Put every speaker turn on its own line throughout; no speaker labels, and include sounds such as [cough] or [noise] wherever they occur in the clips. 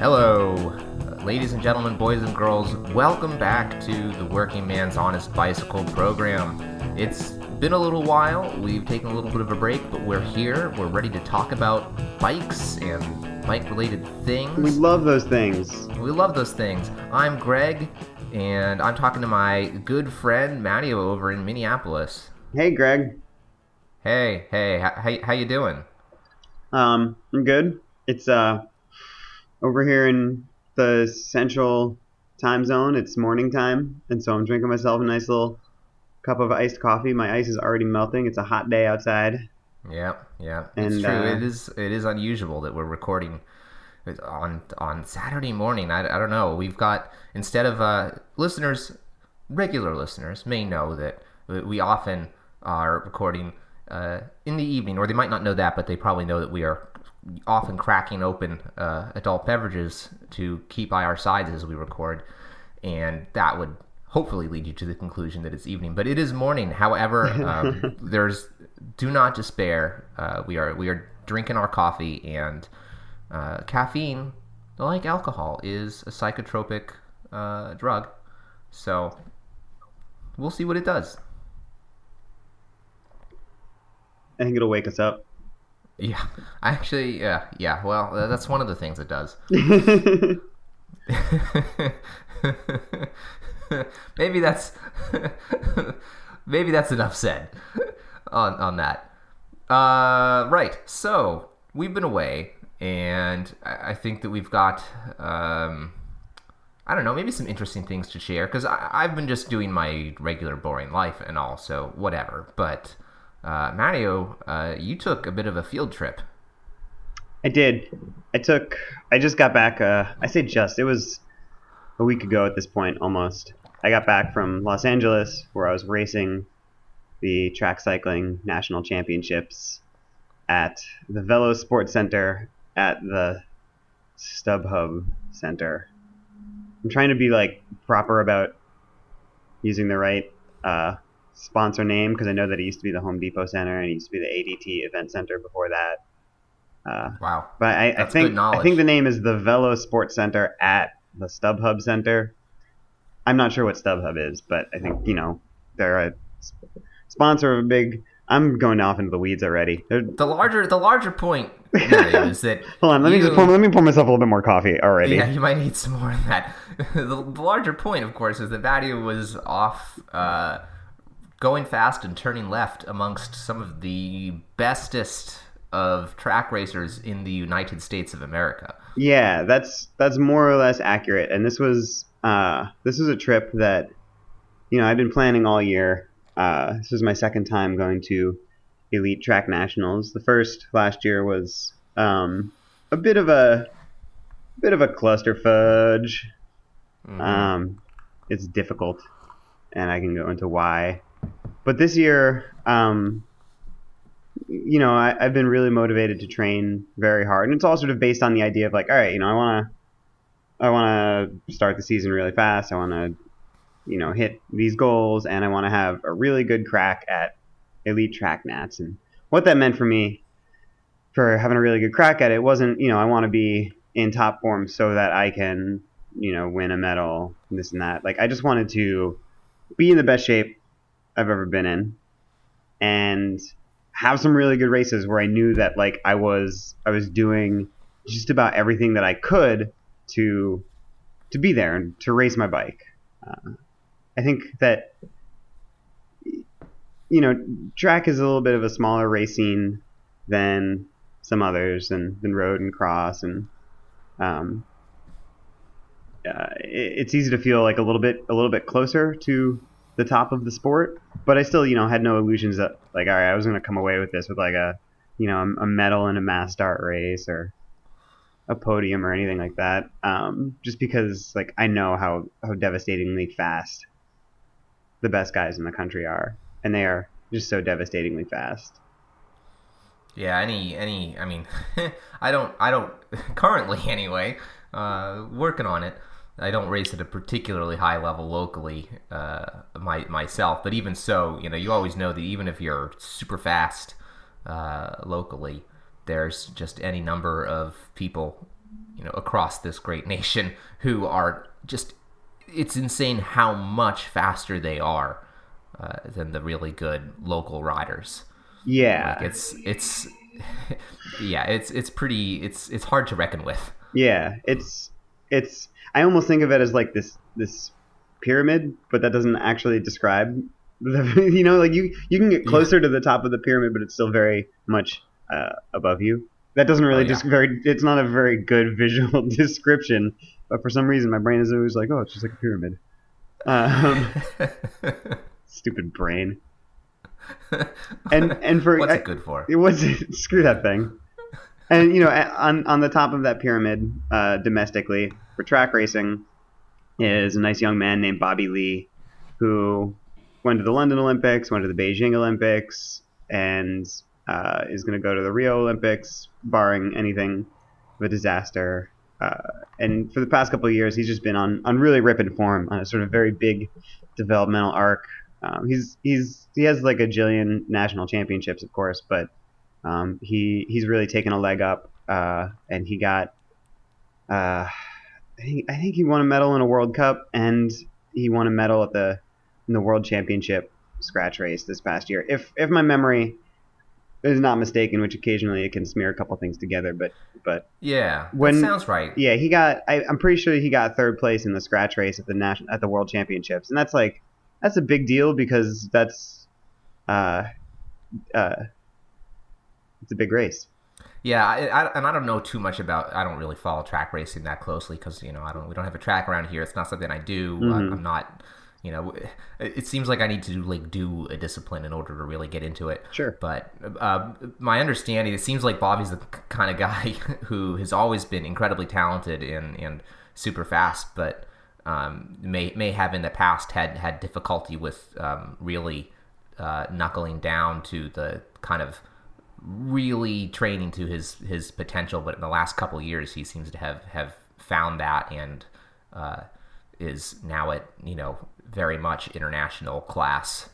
Hello, ladies and gentlemen, boys and girls. Welcome back to the Working Man's Honest Bicycle program. It's been a little while. We've taken a little bit of a break, but we're here. We're ready to talk about bikes and bike related things.
We love those things.
We love those things. I'm Greg, and I'm talking to my good friend Matteo over in Minneapolis.
Hey, Greg.
Hey, hey, how, how you doing?
Um, I'm good. It's uh over here in the central time zone. It's morning time, and so I'm drinking myself a nice little cup of iced coffee. My ice is already melting. It's a hot day outside.
Yeah, yeah, it's
And,
true.
uh,
it is. It is unusual that we're recording on on Saturday morning. I, I don't know. We've got instead of uh, listeners, regular listeners may know that we often are recording uh, in the evening, or they might not know that, but they probably know that we are often cracking open uh, adult beverages to keep by our sides as we record, and that would hopefully lead you to the conclusion that it's evening. But it is morning. However, [laughs] um, there's do not despair. Uh, we are we are drinking our coffee, and uh, caffeine, like alcohol, is a psychotropic uh, drug. So we'll see what it does.
I think it'll wake us up.
Yeah, actually, yeah, yeah. Well, that's one of the things it does. [laughs] [laughs] maybe that's [laughs] maybe that's enough said on on that. Uh, right. So we've been away, and I, I think that we've got um, I don't know, maybe some interesting things to share because I've been just doing my regular boring life and all, so whatever. But uh, Matteo, uh, you took a bit of a field trip.
I did. I took. I just got back. Uh, I say just. It was a week ago at this point, almost. I got back from Los Angeles, where I was racing the track cycling national championships at the Velo Sports Center at the StubHub Center. I'm trying to be like proper about using the right uh, sponsor name because I know that it used to be the Home Depot Center and it used to be the ADT Event Center before that. Uh,
Wow.
but I, I think. I think the name is the Velo Sports Center at the StubHub Center. I'm not sure what StubHub is, but I think you know they're a sponsor of a big. I'm going off into the weeds already. They're,
The larger the larger point [laughs] is that
hold on, let me just pour, let me pour myself a little bit more coffee already.
Yeah, you might need some more of that. [laughs] the, the larger point, of course, is that Matteo was off uh, going fast and turning left amongst some of the bestest of track racers in the United States of America.
Yeah, that's that's more or less accurate. And this was uh, this was a trip that you know I've been planning all year. Uh, this was my second time going to Elite Track Nationals. The first last year was um, a bit of a bit of a cluster fudge.
Mhm.
Um, it's difficult, and I can go into why. But this year, um, you know, I, I've been really motivated to train very hard, and it's all sort of based on the idea of like, all right, you know, I want to, I want to start the season really fast. I want to, you know, hit these goals, and I want to have a really good crack at elite track nats. And what that meant for me, for having a really good crack at it, wasn't, you know, I want to be in top form so that I can, you know, win a medal, this and that. Like, I just wanted to be in the best shape I've ever been in, and have some really good races where I knew that like I was I was doing just about everything that I could to to be there and to race my bike. Uh, I think that you know track is a little bit of a smaller racing than some others and than road and cross and um, uh, it, it's easy to feel like a little bit a little bit closer to the top of the sport but I still, you know, had no illusions that like, all right, I was going to come away with this with like a, you know, a medal in a mass start race or a podium or anything like that. Um, just because like I know how how devastatingly fast the best guys in the country are, and they are just so devastatingly fast.
Yeah, any any I mean [laughs] I don't I don't [laughs] currently anyway, uh working on it. I don't race at a particularly high level locally uh my myself, but even so, you know, you always know that even if you're super fast uh locally, there's just any number of people you know across this great nation [laughs] who are just it's insane how much faster they are uh, than the really good local riders.
Yeah,
Like it's it's [laughs] yeah, it's it's pretty it's it's hard to reckon with.
yeah. It's it's. I almost think of it as like this this pyramid, but that doesn't actually describe. [laughs] The, you know, like you you can get closer to the top of the pyramid, but it's still very much uh, above you. That doesn't really
Oh, yeah.
just very. It's not a very good [laughs] visual description. But for some reason, my brain is always like, oh, it's just like a pyramid. Um, [laughs] stupid brain. And and for
What's
I-
it good for?
It was screw that thing. And you know, on on the top of that pyramid, uh, domestically for track racing, is a nice young man named Bobby Lea, who went to the London Olympics, went to the Beijing Olympics, and uh, is going to go to the Rio Olympics, barring anything of a disaster. Uh, and for the past couple of years, he's just been on on really ripping form on a sort of very big developmental arc. Um, he's he's he has like a jillion national championships, of course, but um, he he's really taken a leg up, uh, and he got. Uh, I think, I think he won a medal in a World Cup, and he won a medal at the in the World Championship scratch race this past year. If if my memory is not mistaken, which occasionally it can smear a couple things together, but but
Yeah,
When-
sounds right.
yeah, he got. I, I'm pretty sure he got third place in the scratch race at the national at the World Championships, and that's like that's a big deal because that's uh uh it's a big race.
Yeah, I, I, and I don't know too much about. I don't really follow track racing that closely because you know I don't. We don't have a track around here. It's not something I do.
Mhm.
I'm, I'm not. You know, it it seems like I need to like do a discipline in order to really get into it.
Sure.
But uh, my understanding, it seems like Bobby's the kind of guy [laughs] who has always been incredibly talented and and super fast, but um, may may have in the past had had difficulty with um, really uh, knuckling down to the kind of really training to his his potential. But in the last couple of years, he seems to have have found that and uh, is now at you know very much international class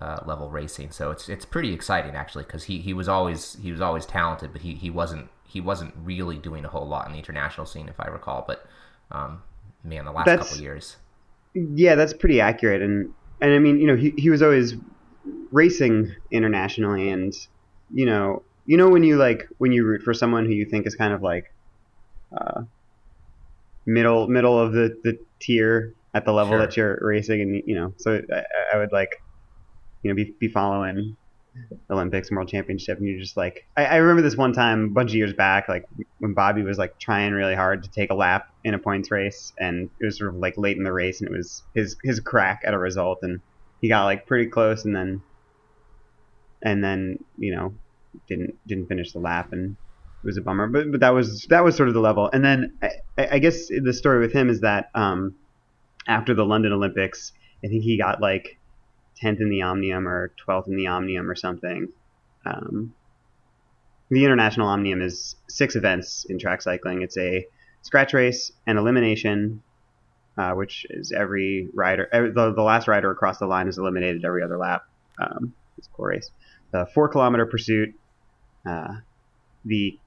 uh, level racing. So it's it's pretty exciting actually because he, he was always he was always talented, but he, he wasn't he wasn't really doing a whole lot in the international scene if I recall. But um, man, the last
That's-
couple years,
Yeah, that's pretty accurate, and and I mean, you know, he he was always racing internationally, and you know, you know when you like when you root for someone who you think is kind of like uh, middle middle of the the tier at the level
Sure.
that you're racing, and you know, so I, I would like you know be be following Olympics and World Championship, and you're just like, I, I remember this one time a bunch of years back, like when Bobby was like trying really hard to take a lap in a points race, and it was sort of like late in the race, and it was his his crack at a result, and he got like pretty close, and then and then you know didn't didn't finish the lap, and it was a bummer. But but that was that was sort of the level, and then I, I guess the story with him is that um, after the London Olympics, I think he got like 10th in the Omnium or 12th in the Omnium or something. Um, the International Omnium is six events in track cycling. It's a scratch race, an elimination, uh, which is every rider, every, the, the last rider across the line is eliminated every other lap. Um, it's a core race. The four kilometer pursuit, uh, the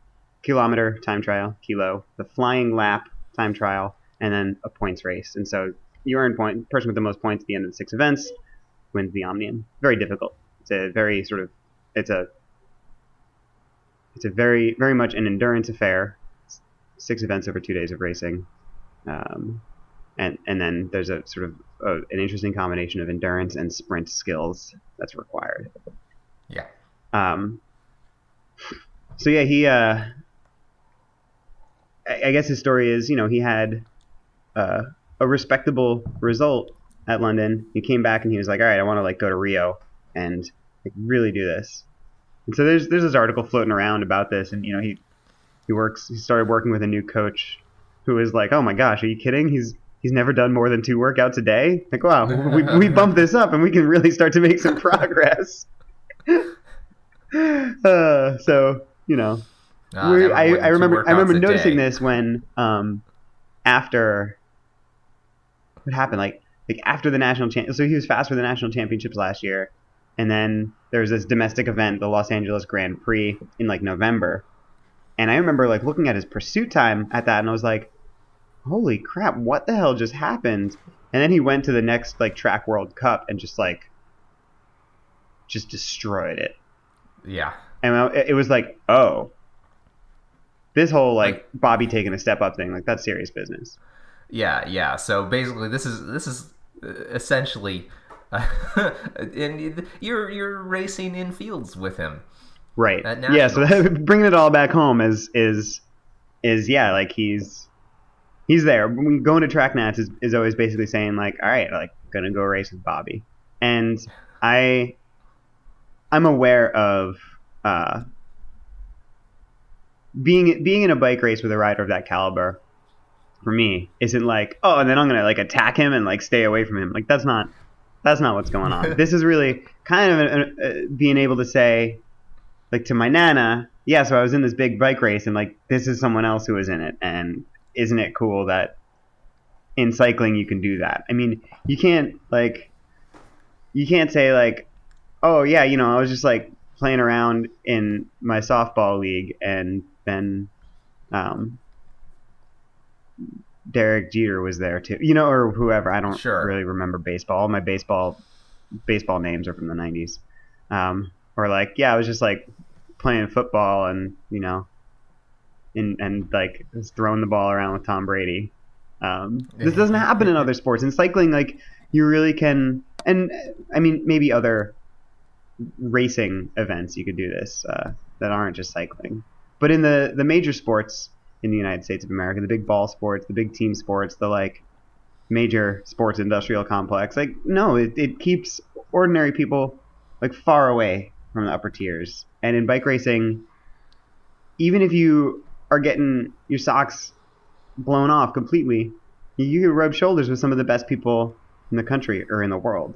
kilometer time trial, kilo, the flying lap time trial, and then a points race. And so you earn point. Person with the most points at the end of the six events wins the Omnium. Very difficult. It's a very sort of it's a it's a very very much an endurance affair. It's six events over two days of racing, um, and and then there's a sort of a, an interesting combination of endurance and sprint skills that's required.
yeah,
Um, so yeah, he. Uh, I, guess his story is, you know, he had uh, a respectable result at London. He came back and he was like, "All right, I want to like go to Rio and like really do this." And so there's there's this article floating around about this, and you know he he works he started working with a new coach who is like, "Oh my gosh, are you kidding? He's he's never done more than two workouts a day. Like, wow, we we this up and we can really start to make some [laughs] progress." [laughs] uh, so you know,
Uh,
we're- I, I remember I remember noticing
day.
this when um after what happened like like after the national champ so he was fast for the national championships last year and then there was this domestic event the Los Angeles Grand Prix in like November And I remember like looking at his pursuit time at that, and I was like, "Holy crap! What the hell just happened?" And then he went to the next like track World Cup and just like just destroyed it.
Yeah.
And it was like, oh, this whole like Bobby taking a step up thing, like that's serious business.
Yeah, yeah. So basically, this is this is uh, essentially, uh, [laughs] and you're you're racing in fields with him,
right? Yeah. So [laughs] bringing it all back home is is is yeah, like he's he's there. When going to track nats is, is always basically saying like, all right, like gonna go race with Bobby, and I I'm aware of uh, being being in a bike race with a rider of that caliber for me isn't like oh and then i'm gonna like attack him and like stay away from him. Like that's not that's not what's going on. [laughs] This is really kind of a, a, being able to say like to my nana yeah so i was in this big bike race and like this is someone else who was in it. And isn't it cool that in cycling you can do that? I mean you can't like you can't say like oh yeah you know i was just like playing around in my softball league and then um, Derek Jeter was there too, you know, or whoever. I don't sure. really remember baseball. All my baseball baseball names are from the '90s. Um, or like, yeah, I was just like playing football and you know, and and like just throwing the ball around with Tom Brady. Um, this doesn't happen in other sports. In cycling, like you really can, and I mean maybe other racing events you could do this uh, that aren't just cycling. But in the the major sports in the United States of America, the big ball sports, the big team sports, the like major sports industrial complex, like no, it, it keeps ordinary people like far away from the upper tiers. And in bike racing, even if you are getting your socks blown off completely, you can rub shoulders with some of the best people in the country or in the world.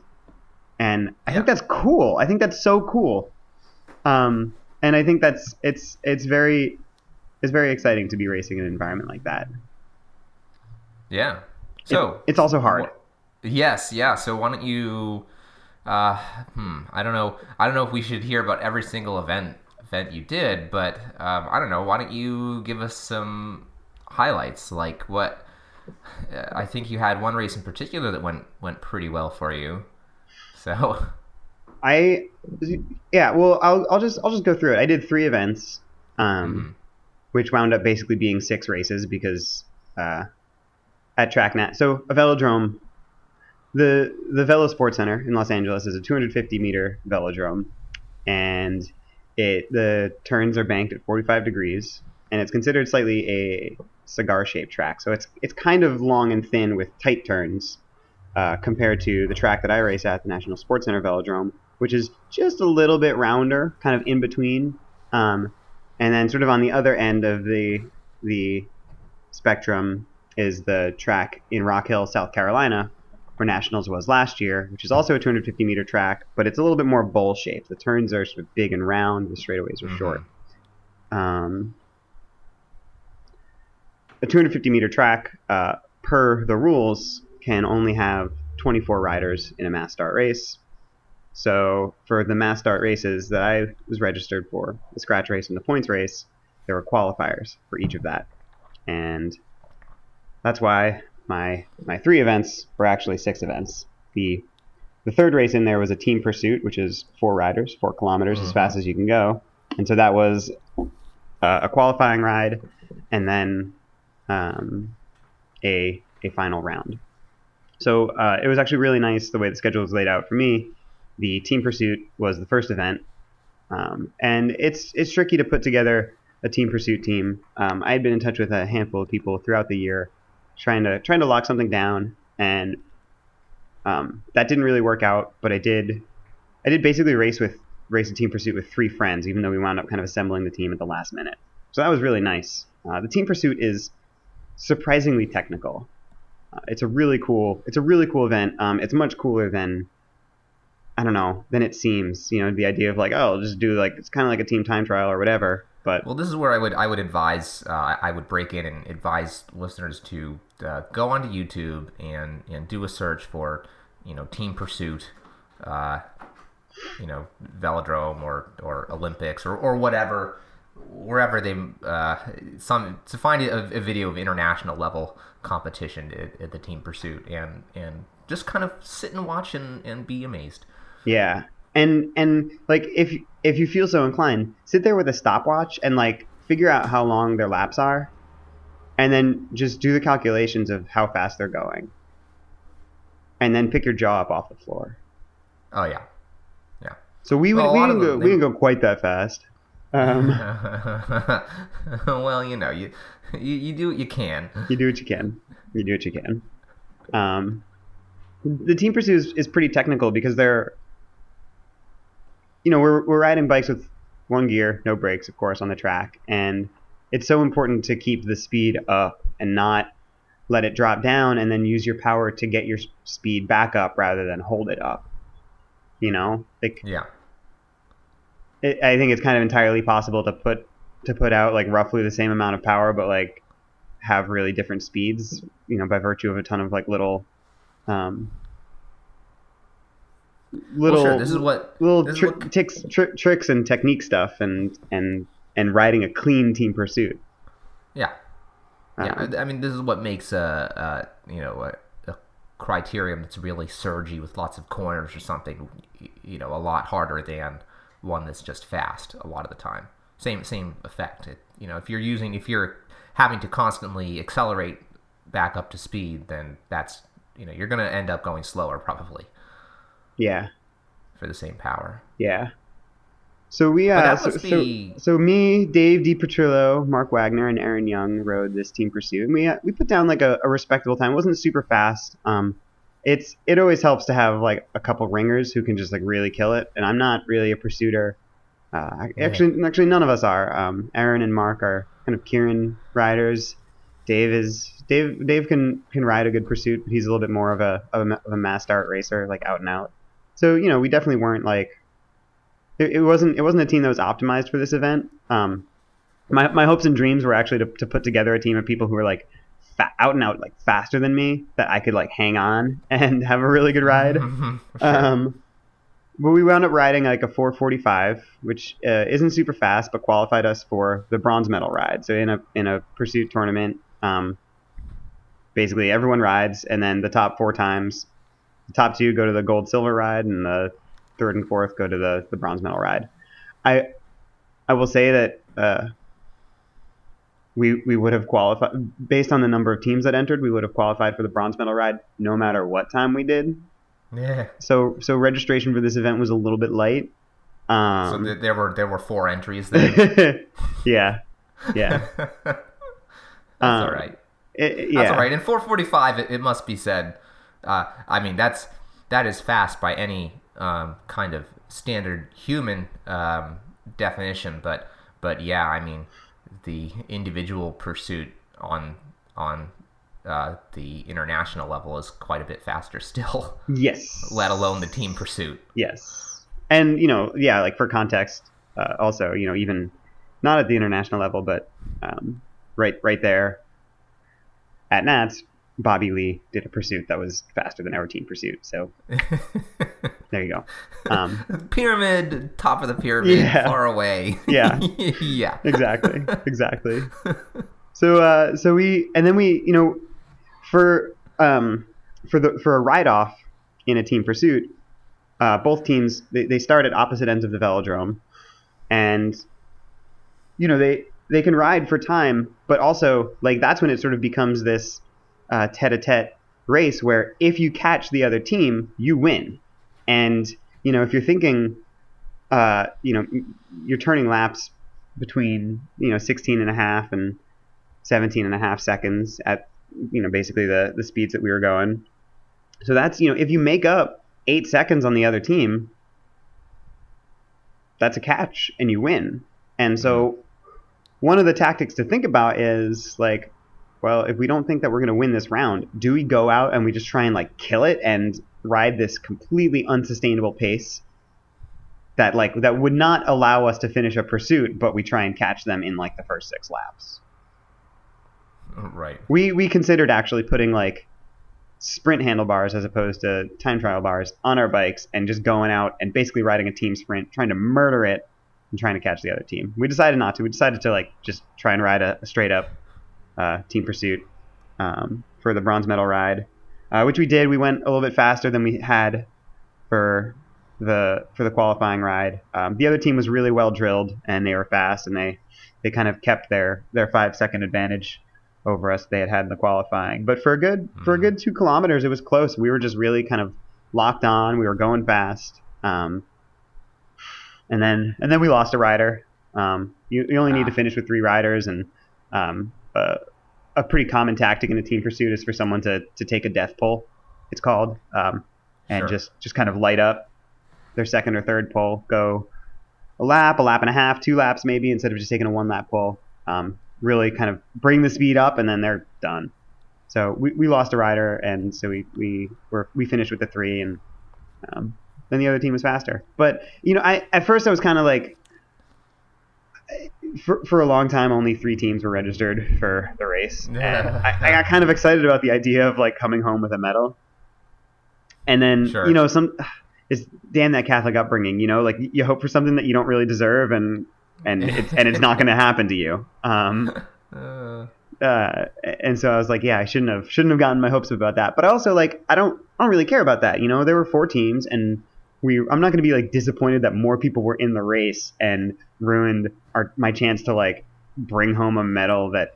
And I think that's cool. I think that's so cool. Um, and I think that's it's it's very it's very exciting to be racing in an environment like that.
Yeah. So
it, it's also hard.
yes. Yeah. So why don't you? Uh, hmm. I don't know. I don't know if we should hear about every single event event you did, but um, I don't know. Why don't you give us some highlights? Like what? I think you had one race in particular that went went pretty well for you. So
I yeah, well, I'll I'll just I'll just go through it. I did three events, um, mm-hmm. which wound up basically being six races because uh, at track nats. So a velodrome, the the Velo Sports Center in Los Angeles is a 250 meter velodrome, and it the turns are banked at 45 degrees, and it's considered slightly a cigar shaped track. So it's it's kind of long and thin with tight turns. Uh, compared to the track that I race at, the National Sports Center Velodrome, which is just a little bit rounder, kind of in between. Um, and then sort of on the other end of the the spectrum is the track in Rock Hill, South Carolina, where Nationals was last year, which is also a 250 meter track, but it's a little bit more bowl shaped. The turns are sort of big and round, the straightaways are mm-hmm. short. Um, a 250 meter track, uh, per the rules, can only have 24 riders in a mass start race. So for the mass start races that I was registered for, the scratch race and the points race, there were qualifiers for each of that. And that's why my my three events were actually six events. The the third race in there was a team pursuit, which is four riders, four kilometers mm-hmm. as fast as you can go. And so that was uh, a qualifying ride and then um, a a final round. So uh, it was actually really nice the way the schedule was laid out for me. The team pursuit was the first event, um, and it's it's tricky to put together a team pursuit team. Um, I had been in touch with a handful of people throughout the year, trying to trying to lock something down, and um, that didn't really work out. But I did I did basically race with race a team pursuit with three friends, even though we wound up kind of assembling the team at the last minute. So that was really nice. Uh, the team pursuit is surprisingly technical. Uh, it's a really cool. It's a really cool event. Um, it's much cooler than I don't know than it seems. You know, the idea of like, oh, I'll just do like it's kind of like a team time trial or whatever. But
well, this is where I would I would advise uh, I would break in and advise listeners to uh, go onto YouTube and and do a search for you know Team Pursuit, uh, you know Velodrome or or Olympics or or whatever wherever they uh, some to find a, a video of international level competition at, at, the team pursuit and and just kind of sit and watch and, and be amazed.
Yeah, and and like if if you feel so inclined, sit there with a stopwatch and like figure out how long their laps are, and then just do the calculations of how fast they're going, and then pick your jaw up off the floor.
Oh yeah, yeah.
So we well, we didn't go we didn't go quite that fast. Um, [laughs]
well, you know, you, you you do what you can.
You do what you can. You do what you can. Um, the team pursuit is, is pretty technical because they're, you know, we're we're riding bikes with one gear, no brakes, of course, on the track, and it's so important to keep the speed up and not let it drop down, and then use your power to get your speed back up rather than hold it up. You know, like
yeah
it, I think it's kind of entirely possible to put to put out like roughly the same amount of power, but like have really different speeds. You know, by virtue of a ton of like little. Um, little
well, sure. this is what
little tri- what... Tri- tricks and technique stuff and and and riding a clean team pursuit
yeah yeah um, i mean this is what makes a, a you know a, a, criterium that's really surgy with lots of corners or something you know a lot harder than one that's just fast a lot of the time. Same same effect. It, you know, if you're using if you're having to constantly accelerate back up to speed, then that's you know you're going to end up going slower probably.
Yeah.
For the same power.
Yeah. So we uh so, be... so, so me, Dave DiPetrillo, Mark Wagner, and Aaron Young rode this team pursuit, and we uh, we put down like a, a respectable time. It wasn't super fast. Um, it's it always helps to have like a couple ringers who can just like really kill it. And I'm not really a pursuiter. Uh, actually, actually, none of us are. Um, Aaron and Mark are kind of keirin riders. Dave is Dave. Dave can can ride a good pursuit, but he's a little bit more of a of a, of a mass start racer, like out and out. So you know, we definitely weren't like it, it wasn't it wasn't a team that was optimized for this event. Um, my my hopes and dreams were actually to, to put together a team of people who were like fa- out and out like faster than me that I could like hang on [laughs] and have a really good ride. sure. um, but we wound up riding like a 445, which uh, isn't super fast, but qualified us for the bronze medal ride. So in a in a pursuit tournament, um, basically everyone rides, and then the top four times, the top two go to the gold silver ride, and the third and fourth go to the the bronze medal ride. I I will say that uh, we we would have qualified based on the number of teams that entered. We would have qualified for the bronze medal ride no matter what time we did.
Yeah.
So so registration for this event was a little bit light. Um,
so there were there were four entries then. [laughs]
yeah, yeah.
that's um, all right.
It, yeah.
That's all right. In 445, it, it must be said. Uh, I mean, that's that is fast by any um, kind of standard human um, definition. But but yeah, I mean, the individual pursuit on on uh, the international level is quite a bit faster still. [laughs]
Yes.
Let alone the team pursuit.
Yes. And you know, yeah, like for context, uh, also, you know, even not at the international level, but um, right, right there at Nats, Bobby Lea did a pursuit that was faster than our team pursuit. So [laughs] there you go. [laughs]
Um, pyramid, top of the pyramid, yeah. far away. [laughs]
Yeah.
yeah.
Exactly. Exactly. So uh, so we and then we you know for um, for the for a ride off in a team pursuit, uh, both teams they, they start at opposite ends of the velodrome, and you know they they can ride for time, but also like that's when it sort of becomes this tete-a-tete race where if you catch the other team, you win. And you know, if you're thinking, uh, you know, you're turning laps between you know 16 and a half and 17 and a half seconds at you know basically the the speeds that we were going. So that's you know if you make up eight seconds on the other team, that's a catch and you win. And so mm-hmm. one of the tactics to think about is like well, if we don't think that we're going to win this round, do we go out and we just try and like kill it and ride this completely unsustainable pace that like that would not allow us to finish a pursuit, but we try and catch them in like the first six laps.
Oh, right.
We we considered actually putting like sprint handlebars as opposed to time trial bars on our bikes and just going out and basically riding a team sprint, trying to murder it and trying to catch the other team. We decided not to. We decided to like just try and ride a, a straight up uh, team pursuit um, for the bronze medal ride, uh, which we did. We went a little bit faster than we had for the for the qualifying ride. Um, the other team was really well drilled and they were fast and they they kind of kept their their five second advantage over us they had had in the qualifying. But for a good mm-hmm. for a good two kilometers, it was close. We were just really kind of locked on. We were going fast. Um, and then and then we lost a rider. Um, you, you, only need to ah. finish with three riders, and um, uh, a pretty common tactic in a team pursuit is for someone to, to take a death pull. It's called, um, and sure. just just kind of light up their second or third pull, go a lap, a lap and a half, two laps maybe, instead of just taking a one lap pull. Um, really kind of bring the speed up, and then they're done. So we, we lost a rider, and so we we were we finished with the three, and um, then the other team was faster. But you know, I at first I was kind of like, for for a long time, only three teams were registered for the race, [laughs] and I, I, got kind of excited about the idea of like coming home with a medal. And then sure. you know some, it's damn that Catholic upbringing. You know, like you hope for something that you don't really deserve, and and [laughs] it's and it's not going to happen to you. Um, uh. [laughs] Uh, and so I was like, yeah, I shouldn't have shouldn't have gotten my hopes about that. But I also like I don't I don't really care about that. You know, there were four teams, and we I'm not going to be like disappointed that more people were in the race and ruined our my chance to like bring home a medal that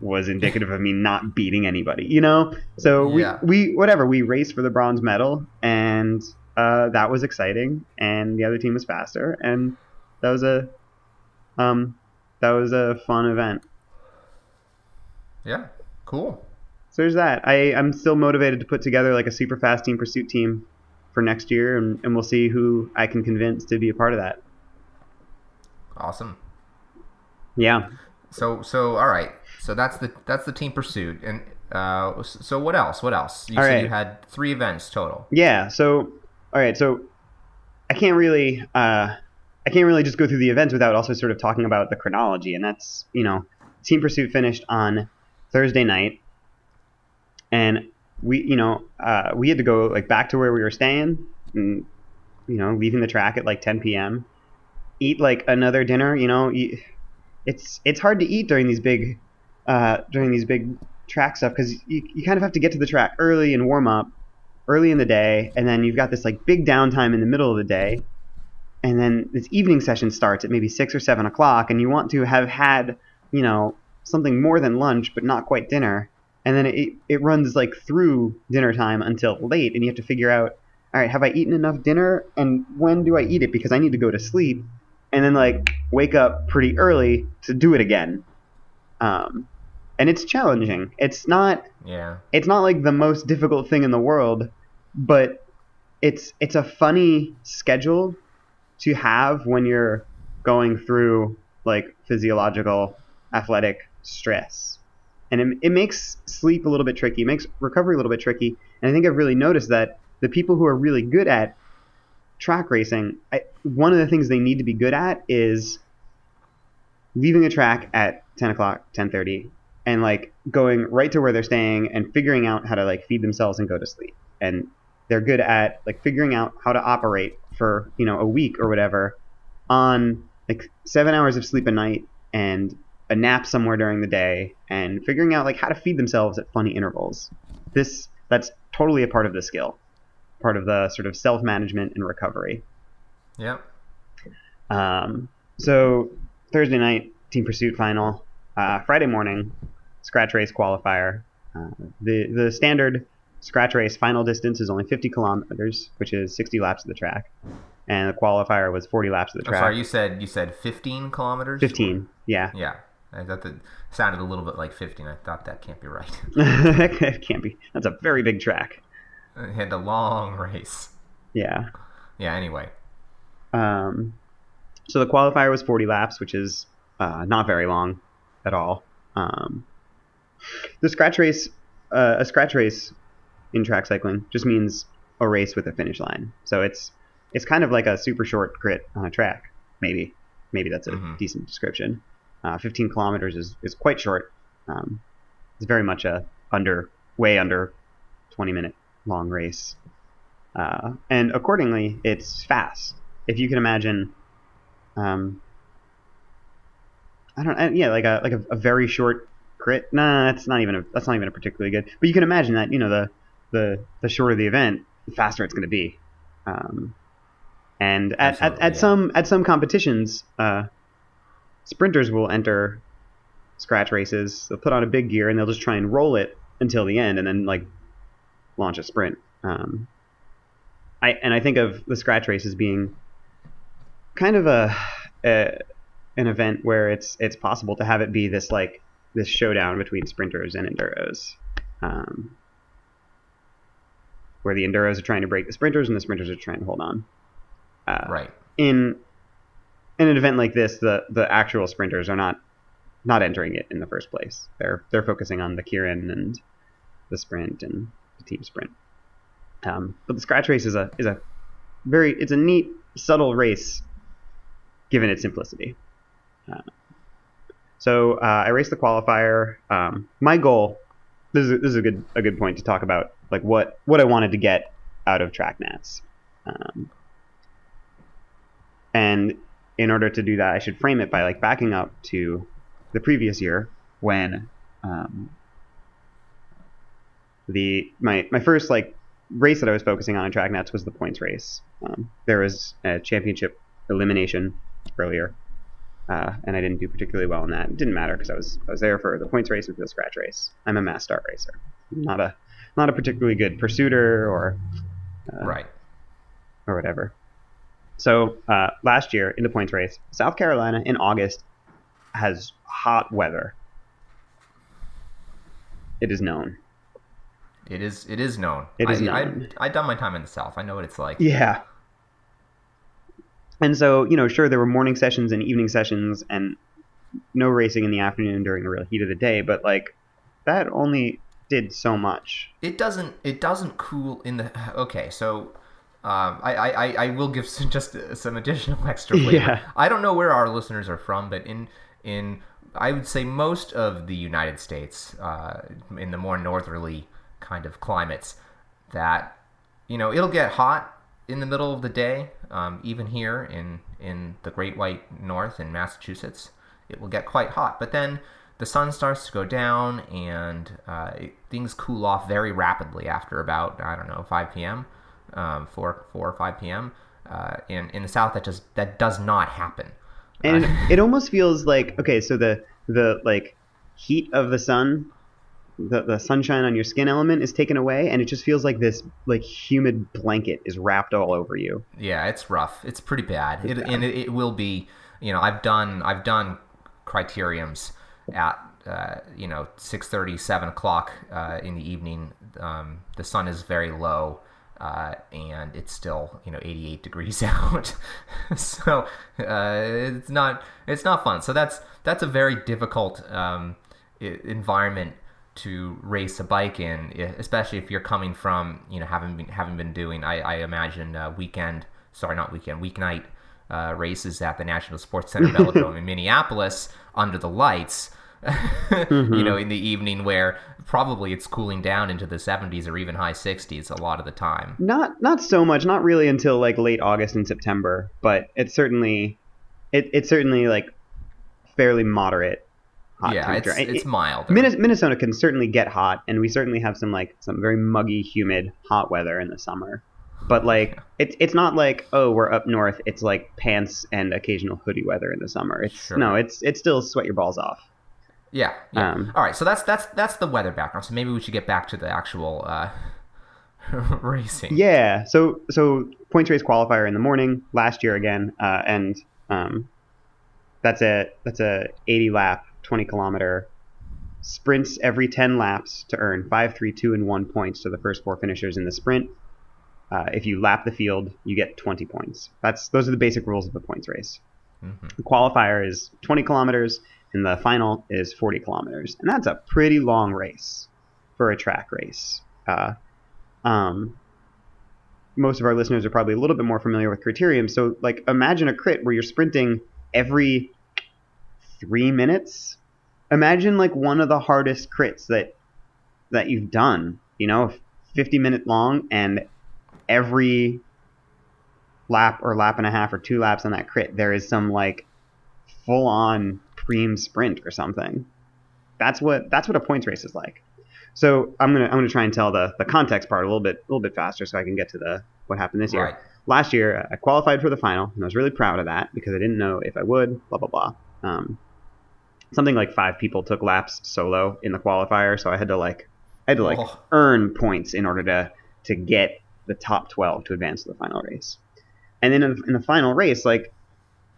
was indicative of me [laughs] not beating anybody, you know? So yeah. we, we whatever, we raced for the bronze medal and uh, that was exciting and the other team was faster and that was a um that was a fun event.
Yeah, cool.
So there's that. I, I'm still motivated to put together like a super fast team pursuit team for next year, and, and we'll see who I can convince to be a part of that.
Awesome.
Yeah.
So so all right. So that's the that's the team pursuit, and uh, so what else? What else? You all said right. you had three events total.
Yeah. So all right. So I can't really uh, I can't really just go through the events without also sort of talking about the chronology, and that's you know team pursuit finished on Thursday night, and we you know uh, we had to go like back to where we were staying and you know leaving the track at like 10 p.m eat like another dinner you know it's it's hard to eat during these big uh, during these big track stuff because you, you kind of have to get to the track early and warm up early in the day and then you've got this like big downtime in the middle of the day and then this evening session starts at maybe six or seven o'clock and you want to have had you know something more than lunch but not quite dinner and then it, it runs like through dinner time until late and you have to figure out all right have i eaten enough dinner? And when do i eat it? Because i need to go to sleep. And then like wake up pretty early to do it again. Um, and it's challenging. It's not
yeah.
it's not like the most difficult thing in the world but it's it's a funny schedule to have when you're going through like physiological athletic stress and it, it makes sleep a little bit tricky. It makes recovery a little bit tricky. And I think I've really noticed that the people who are really good at track racing, I, one of the things they need to be good at is leaving a track at 10 o'clock, 10:30, and like going right to where they're staying and figuring out how to like feed themselves and go to sleep. And they're good at like figuring out how to operate for you know a week or whatever on like seven hours of sleep a night and a nap somewhere during the day and figuring out like how to feed themselves at funny intervals. This that's totally a part of the skill, part of the sort of self management and recovery.
Yeah.
Um, so Thursday night team pursuit final, uh, Friday morning scratch race qualifier. Uh, the the standard scratch race final distance is only 50 kilometers, which is 60 laps of the track, and the qualifier was 40 laps of the track.
sorry, you said you said 15 kilometers.
15, yeah.
Yeah. I thought that sounded a little bit like 15. I thought that can't be right. [laughs]
it can't be. That's a very big track.
It had a long race.
Yeah.
Yeah. Anyway.
Um, so the qualifier was 40 laps, which is uh, not very long at all. Um, the scratch race, uh, a scratch race in track cycling just means a race with a finish line. So it's it's kind of like a super short crit on a track. Maybe maybe that's a mm-hmm. decent description. Uh, 15 kilometers is, is quite short. Um, it's very much a under way under 20 minute long race, uh, and accordingly, it's fast. If you can imagine Um, I don't. Yeah, like a like a, a very short crit. Nah, that's not even a that's not even a particularly good. But you can imagine that you know the the the shorter the event, the faster it's going to be. Um, and at, at, at
yeah.
some at some competitions, uh, sprinters will enter scratch races. They'll put on a big gear and they'll just try and roll it until the end, and then like launch a sprint. Um, I and I think of the scratch race as being kind of a, a an event where it's it's possible to have it be this like this showdown between sprinters and enduros, um, where the enduros are trying to break the sprinters and the sprinters are trying to hold on. Uh,
Right.
In in an event like this, the the actual sprinters are not not entering it in the first place. They're they're focusing on the keirin and the sprint and the team sprint. Um, but the scratch race is a is a very it's a neat subtle race given its simplicity. Uh, so uh, I raced the qualifier. Um, my goal this is a, this is a good a good point to talk about like what what I wanted to get out of track nats. Um, and in order to do that, I should frame it by like backing up to the previous year when um, the my my first like race that I was focusing on in track nats was the points race. Um, there was a championship elimination earlier, uh, and I didn't do particularly well in that. It didn't matter because I was I was there for the points race and for the scratch race. I'm a mass start racer, not a not a particularly good pursuiter or uh,
Right.
or whatever. So uh, last year in the points race, South Carolina in August has hot weather. It is known.
It is. It is known.
It is
I,
known.
I, I done my time in the South. I know what it's like.
Yeah. And so, you know, sure, there were morning sessions and evening sessions and no racing in the afternoon during the real heat of the day, but like that only did so much.
It doesn't. It doesn't cool in the. Okay, so. Um, I, I, I- will give some, [laughs] just some additional [laughs] extra flavor.
Yeah.
I don't know where our listeners are from, but in in I would say most of the United States, uh, in the more northerly kind of climates, that you know it'll get hot in the middle of the day. Um, even here in in the Great White North in Massachusetts, it will get quite hot. But then the sun starts to go down, and uh, it, things cool off very rapidly after about I don't know 5 p.m. Um, 4 4 or 5 p.m. Uh, in in the South, that just that does not happen.
And
Uh,
it almost feels like okay, so the the like heat of the sun, the the sunshine on your skin element is taken away, and it just feels like this like humid blanket is wrapped all over you.
Yeah, it's rough. It's pretty bad. It,
bad.
And it, it will be. You know, I've done I've done criteriums at uh, you know six thirty, seven o'clock uh, in the evening. Um, the sun is very low. Uh, and it's still you know 88 degrees [laughs] out so uh, it's not it's not fun so that's that's a very difficult um, environment to race a bike in, especially if you're coming from you know having been having been doing I, I imagine uh, weekend sorry not weekend weeknight uh, races at the National Sports Center [laughs] Velodrome in Minneapolis under the lights. [laughs] you know, mm-hmm. in the evening where probably it's cooling down into the 70s or even high 60s a lot of the time.
Not not so much, not really until like late August and September, but it's certainly it, it's certainly like fairly moderate hot
yeah, it's,
temperature. It-
it's mild.
Minnesota can certainly get hot, and we certainly have some like some very muggy, humid, hot weather in the summer. But like it's it's not like oh we're up north. It's like pants and occasional hoodie weather in the summer. It's
Sure.
no, it's it's still sweat your balls off.
Yeah. yeah.
Um,
All right. So that's that's that's the weather background. So maybe we should get back to the actual uh, [laughs] racing.
Yeah. So so points race qualifier in the morning last year again, uh, and um, that's a that's a 80 lap, 20 kilometer sprints every 10 laps to earn five, three, two, and one points to the first four finishers in the sprint. Uh, if you lap the field, you get 20 points. That's those are the basic rules of the points race.
Mhm.
The qualifier is 20 kilometers, and the final is 40 kilometers, and that's a pretty long race for a track race. Uh, um, most of our listeners are probably a little bit more familiar with criterium. So, like, imagine a crit where you're sprinting every three minutes. Imagine like one of the hardest crits that that you've done. You know, 50 minute long, and every lap or lap and a half or two laps on that crit, there is some like full on preem sprint or something. That's what that's what a points race is like. So I'm gonna I'm gonna try and tell the the context part a little bit a little bit faster so I can get to the what happened this year.
Right.
Last year I qualified for the final and I was really proud of that because I didn't know if I would. Blah blah blah. Um, something like five people took laps solo in the qualifier, so I had to like I had to like
Oh.
earn points in order to to get the top 12 to advance to the final race. And then in, in the final race, like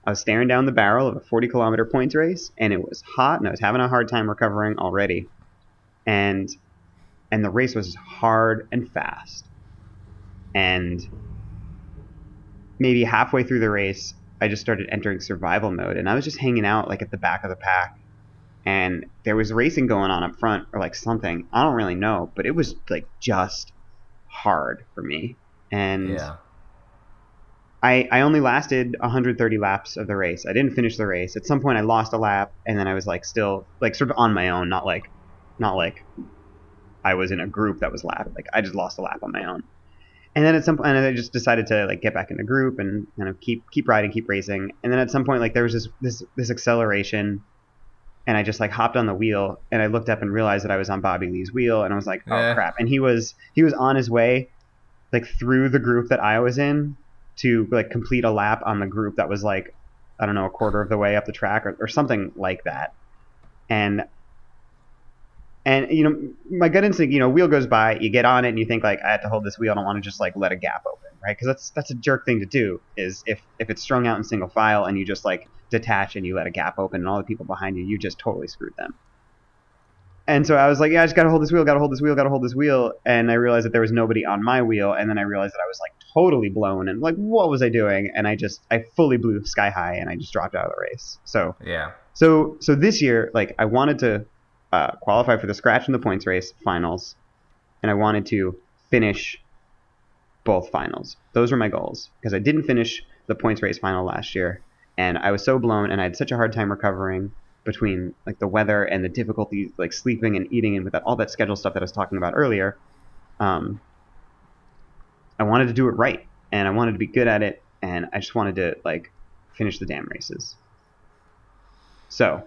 I was staring down the barrel of a 40 kilometer points race, and it was hot, and I was having a hard time recovering already, and and the race was hard and fast, and maybe halfway through the race, I just started entering survival mode, and I was just hanging out like at the back of the pack, and there was racing going on up front or like something. I don't really know, but it was like just hard for me, and.
Yeah.
I, I only lasted 130 laps of the race. I didn't finish the race. At some point, I lost a lap, and then I was like still like sort of on my own, not like not like I was in a group that was lap. Like I just lost a lap on my own. And then at some point, I just decided to like get back in the group and kind of keep keep riding, keep racing. And then at some point, like there was this this this acceleration, and I just like hopped on the wheel, and I looked up and realized that I was on Bobby Lea's wheel, and I was like, oh
Yeah.
crap! And he was he was on his way, like through the group that I was in to like complete a lap on the group that was like I don't know a quarter of the way up the track or, or something like that, and and you know my gut instinct you know wheel goes by you get on it and you think like I have to hold this wheel I don't want to just like let a gap open right because that's that's a jerk thing to do is if if it's strung out in single file and you just like detach and you let a gap open and all the people behind you you just totally screwed them. And so I was like, yeah, I just gotta hold this wheel, gotta hold this wheel, gotta hold this wheel. And I realized that there was nobody on my wheel. And then I realized that I was like totally blown and like, what was I doing? And I just, I fully blew sky high and I just dropped out of the race. So,
Yeah.
so, so this year, like, I wanted to uh, qualify for the scratch and the points race finals, and I wanted to finish both finals. Those were my goals because I didn't finish the points race final last year, and I was so blown, and I had such a hard time recovering between like the weather and the difficulty like sleeping and eating and with that all that schedule stuff that I was talking about earlier. Um, I wanted to do it right, and I wanted to be good at it, and I just wanted to like finish the damn races. So,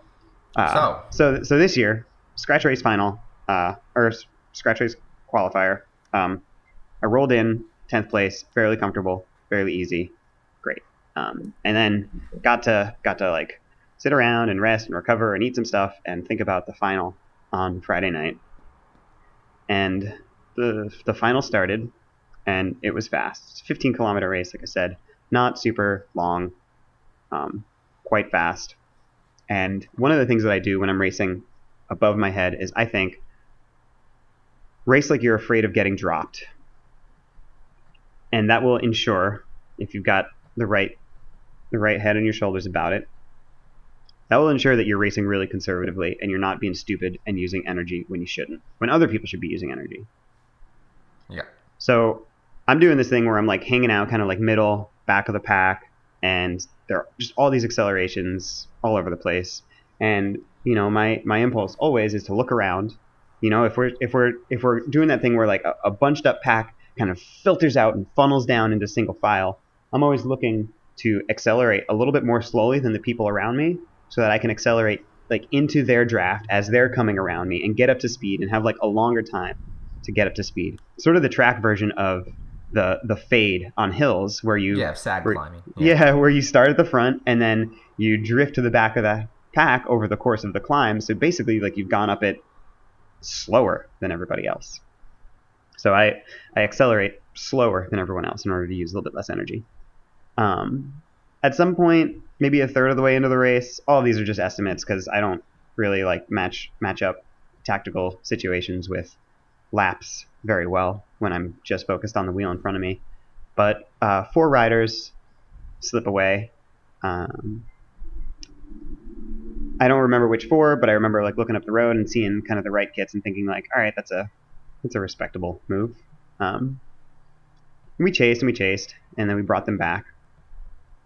uh,
So.
so so this year, scratch race final, uh, or scratch race qualifier. Um, I rolled in tenth place, fairly comfortable, fairly easy, great. Um, and then got to got to like sit around and rest and recover and eat some stuff and think about the final on Friday night. And the the final started, and it was fast. It's a 15 kilometer race, like I said, not super long, um, quite fast. And one of the things that I do when I'm racing above my head is I think race like you're afraid of getting dropped. And that will ensure if you've got the right the right head on your shoulders about it, that will ensure that you're racing really conservatively and you're not being stupid and using energy when you shouldn't. When other people should be using energy.
Yeah.
So I'm doing this thing where I'm like hanging out kind of like middle, back of the pack, and there are just all these accelerations all over the place. And you know, my my impulse always is to look around. You know, if we're if we're if we're doing that thing where like a, a bunched up pack kind of filters out and funnels down into single file, I'm always looking to accelerate a little bit more slowly than the people around me, so that I can accelerate like into their draft as they're coming around me and get up to speed and have like a longer time to get up to speed. Sort of the track version of the the fade on hills where you
Yeah. Sad
where-
climbing. [laughs]
yeah. where you start at the front and then you drift to the back of the pack over the course of the climb. So basically, like you've gone up it slower than everybody else. So I I accelerate slower than everyone else in order to use a little bit less energy. Um, at some point, maybe a third of the way into the race, all of these are just estimates because I don't really like match match up tactical situations with laps very well when I'm just focused on the wheel in front of me. But uh, four riders slip away. Um, I don't remember which four, but I remember like looking up the road and seeing kind of the right kits and thinking like, all right, that's a that's a respectable move. Um, we chased and we chased, and then we brought them back,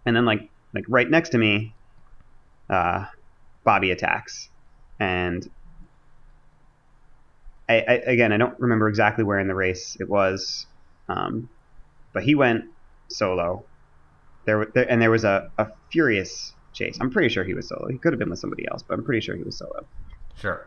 and then like like right next to me, uh, Bobby attacks, and I, I again I don't remember exactly where in the race it was, um, but he went solo, there, there and there was a, a furious chase. I'm pretty sure he was solo. He could have been with somebody else, but I'm pretty sure he was solo.
Sure.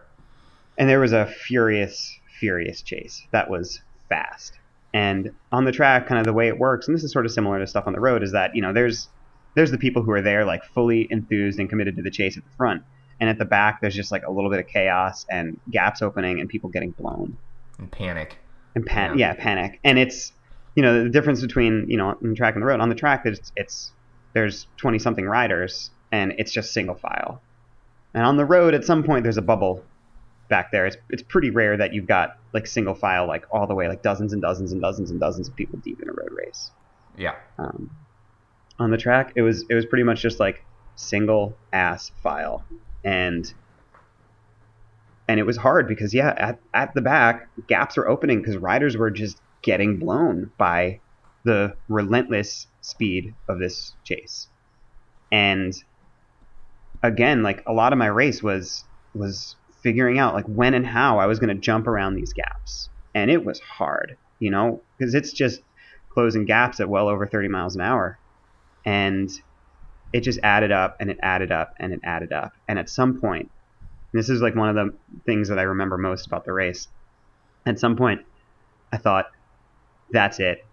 And there was a furious, furious chase that was fast. And on the track, kind of the way it works, and this is sort of similar to stuff on the road, is that you know there's there's the people who are there like fully enthused and committed to the chase at the front, and at the back there's just like a little bit of chaos and gaps opening and people getting blown
And panic.
and pan-
Yeah.
yeah. panic and it's you know the difference between you know on the track and the road on the track it's it's there's 20 something riders and it's just single file and on the road at some point there's a bubble back there it's it's pretty rare that you've got like single file like all the way like dozens and dozens and dozens and dozens of people deep in a road race
Yeah.
um, on the track it was it was pretty much just like single ass file and and it was hard because yeah at, at the back gaps were opening because riders were just getting blown by the relentless speed of this chase. And again like a lot of my race was was figuring out like when and how i was going to jump around these gaps. And it was hard you know because it's just closing gaps at well over 30 miles an hour. And it just added up and it added up and it added up. And at some point this is like one of the things that i remember most about the race. At some point i thought that's it.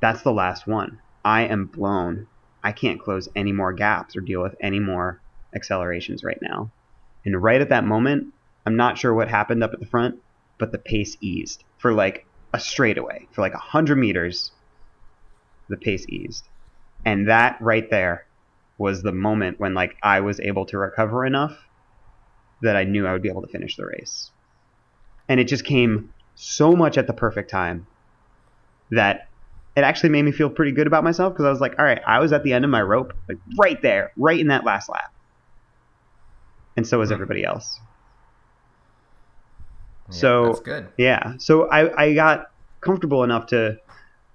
That's the last one. I am blown. I can't close any more gaps or deal with any more accelerations right now. And right at that moment i'm not sure what happened up at the front but the pace eased for like a straightaway for like 100 meters the pace eased and that right there was the moment when like i was able to recover enough that i knew i would be able to finish the race and it just came so much at the perfect time that it actually made me feel pretty good about myself because i was like all right i was at the end of my rope like right there right in that last lap and so was
Hmm.
everybody else
Yeah,
So-
that's good.
yeah. So I, I got comfortable enough to.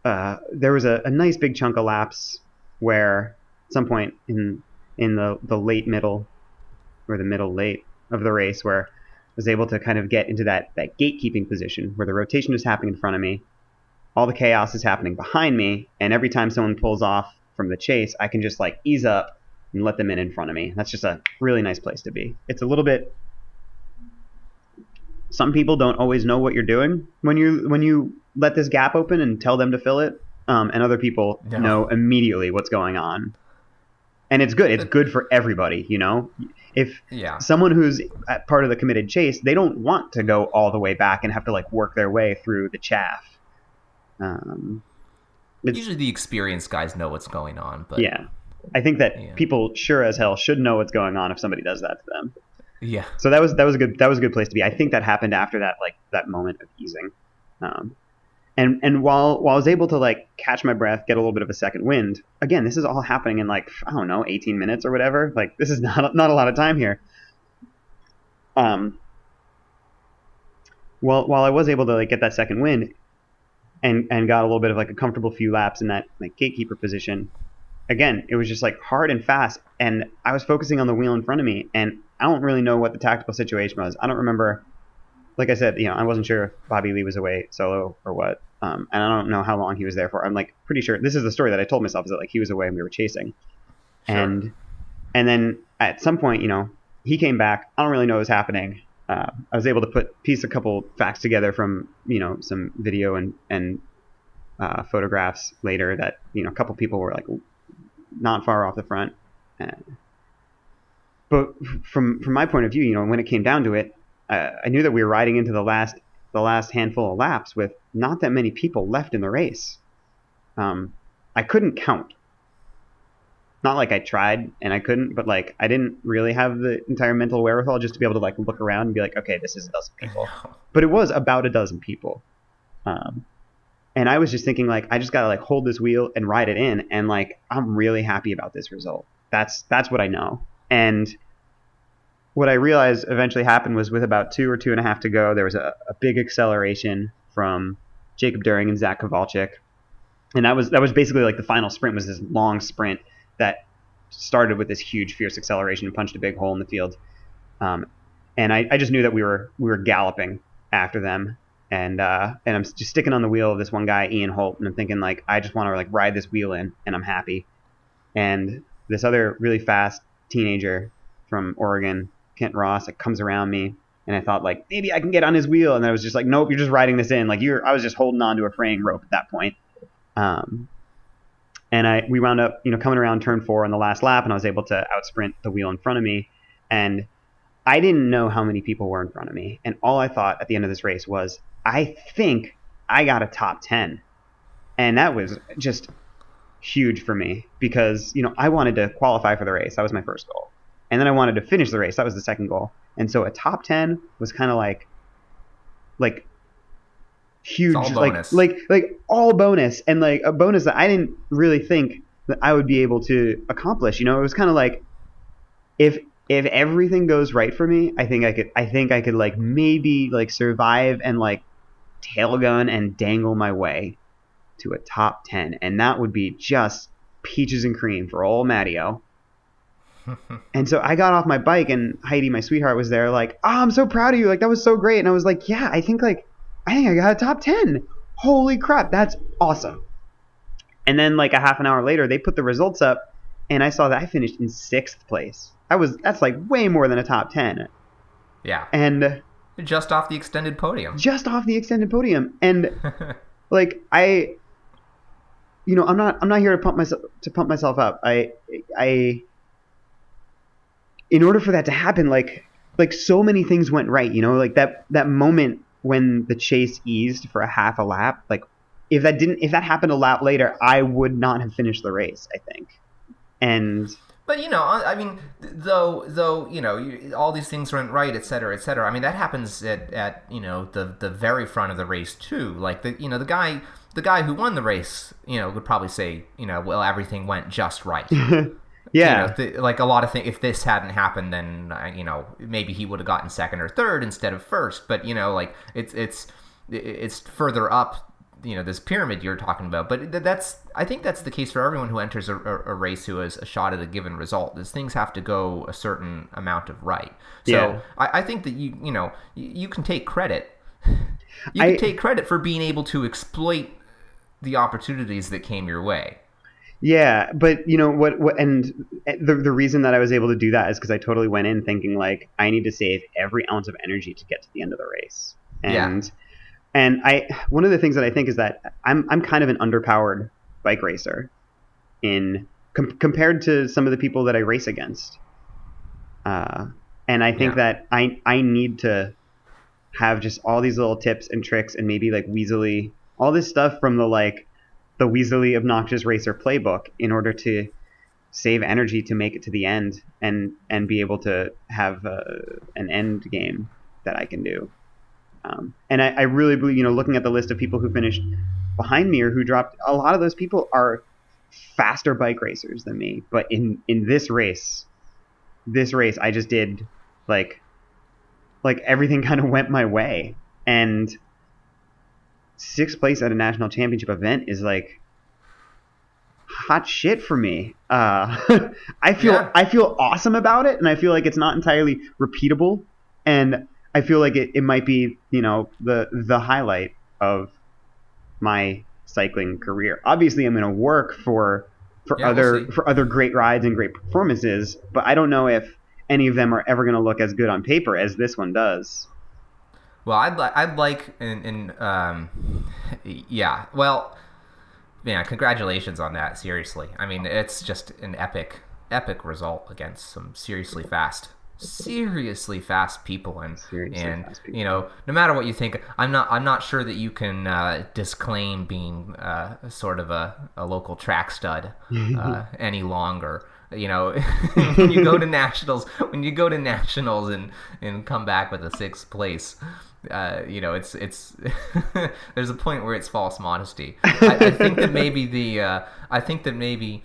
Uh, there was a, a nice big chunk of laps where at some point in in the, the late middle or the middle late of the race where I was able to kind of get into that, that gatekeeping position where the rotation is happening in front of me, all the chaos is happening behind me, and every time someone pulls off from the chase, I can just like ease up and let them in in front of me. That's just a really nice place to be. It's a little bit some people don't always know what you're doing when you when you let this gap open and tell them to fill it, um, and other people
No.
know immediately what's going on. And it's good. It's good for everybody. You know, if
Yeah.
someone who's part of the committed chase, they don't want to go all the way back and have to like work their way through the chaff. Um,
Usually the experienced guys know what's going on, but
yeah, I think that
Yeah.
people sure as hell should know what's going on if somebody does that to them.
yeah.
So that was that was a good that was a good place to be. I think that happened after that like that moment of easing, um, and and while while I was able to like catch my breath, get a little bit of a second wind. Again, this is all happening in like I don't know, 18 minutes or whatever. Like this is [laughs] not not a lot of time here. Um. While while I was able to like get that second wind, and and got a little bit of like a comfortable few laps in that like gatekeeper position, again, it was just like hard and fast, and I was focusing on the wheel in front of me, and I don't really know what the tactical situation was. I don't remember. Like I said, you know, I wasn't sure if Bobby Lea was away solo or what, um, and I don't know how long he was there for. I'm like pretty sure this is the story that I told myself is that like he was away and we were chasing,
Sure.
and and then at some point, you know, he came back. I don't really know what was happening. Uh, I was able to put piece a couple facts together from you know some video and and uh, photographs later that you know a couple people were like not far off the front. And, but from from my point of view, you know, when it came down to it, uh, I knew that we were riding into the last the last handful of laps with not that many people left in the race. Um, I couldn't count. Not like I tried and I couldn't, but like I didn't really have the entire mental wherewithal just to be able to like look around and be like, okay, this is a dozen people but it was about a dozen people. Um, and I was just thinking like I just gotta like hold this wheel and ride it in, and like I'm really happy about this result. That's that's what I know. And what I realized eventually happened was with about two or two and a half to go, there was a, a big acceleration from Jacob Duehring and Zach Kovalcik, and that was that was basically like the final sprint was this long sprint that started with this huge fierce acceleration and punched a big hole in the field. Um, and I, I just knew that we were we were galloping after them and uh, and I'm just sticking on the wheel of this one guy, Ian Holt, and I'm thinking like I just want to like ride this wheel in, and I'm happy. And this other really fast teenager from Oregon, Kent Ross, like comes around me, and I thought like maybe I can get on his wheel, and I was just like, nope, you're just riding this in. Like you're, I was just holding on to a fraying rope at that point. Um, and I we wound up you know coming around turn four on the last lap, and I was able to outsprint the wheel in front of me, and I didn't know how many people were in front of me, and all I thought at the end of this race was, I think I got a top ten, and that was just huge for me because you know I wanted to qualify for the race. That was my first goal, and then I wanted to finish the race. That was the second goal, and so a top ten was kind of like, like huge, like
bonus.
like like all bonus, and like a bonus that I didn't really think that I would be able to accomplish. You know, it was kind of like if if everything goes right for me, I think I could I think I could like maybe like survive and like tail gun and dangle my way to a top 10 and that would be just peaches and cream for old Matteo. And so I got off my bike and Heidi my sweetheart was there like, "Oh, I'm so proud of you. Like that was so great." And I was like, "Yeah, I think like I think I got a top 10. Holy crap, that's awesome." And then like a half an hour later, they put the results up and I saw that I finished in 6th place. I was that's like way more than a top 10.
Yeah.
And
Just off the extended podium.
just off the extended podium and [laughs] like I you know, I'm not I'm not here to pump myself to pump myself up. I I in order for that to happen like like so many things went right, you know, like that that moment when the chase eased for a half a lap, like if that didn't if that happened a lap later, I would not have finished the race, I think. And
But you know, I mean, though, though, you know, you, all these things went right, et cetera, et cetera. I mean, that happens at, at you know the the very front of the race too. Like the you know the guy the guy who won the race, you know, would probably say, you know, well, everything went just right. [laughs] You
yeah.
know, th- like a lot of things. If this hadn't happened, then uh, you know maybe he would have gotten second or third instead of first. But you know, like it's it's it's further up. You know this pyramid you're talking about, but th- that's I think that's the case for everyone who enters a, a, race who has a shot at a given result. Is things have to go a certain amount of right. So
Yeah.
I, I think that you you know you, you can take credit. You
I-
can take credit for being able to exploit the opportunities that came your way.
Yeah, but you know what? What and the the reason that I was able to do that is because I totally went in thinking like I need to save every ounce of energy to get to the end of the race.
Yeah.
And and I one of the things that I think is that I'm I'm kind of an underpowered bike racer in com- compared to some of the people that I race against. Uh, and I think
Yeah.
that I I need to have just all these little tips and tricks and maybe like Weaselly all this stuff from the like the Weaselly obnoxious racer playbook in order to save energy to make it to the end and and be able to have uh, an end game that I can do. Um, and I, I really believe, you know, looking at the list of people who finished behind me or who dropped, a lot of those people are faster bike racers than me. But in in this race, this race, I just did like like everything [laughs] kind of went my way, and sixth place at a national championship event is like hot shit for me. Uh, [laughs] I feel
Yeah.
I feel awesome about it, and I feel like it's not entirely repeatable, and I feel like it, it might be you know the the highlight of my cycling career. Obviously, I'm going to work for for
Yeah, we'll
other for other great rides and great performances, but I don't know if any of them are ever going to look as good on paper as this one does.
Well, I'd like, I'd like, and, and um, yeah. Well, yeah. Congratulations on that. Seriously, I mean, it's just an epic, epic result against some seriously fast, seriously fast people, and
Seriously
and
fast people.
you know, no matter what you think, I'm not, I'm not sure that you can uh, disclaim being uh, sort of a, a local track stud [laughs] uh, any longer. You know, [laughs] when you go to nationals, when you go to nationals and and come back with a sixth place, uh, you know, it's it's [laughs] there's a point where it's false modesty. I, I think that maybe the uh, I think that maybe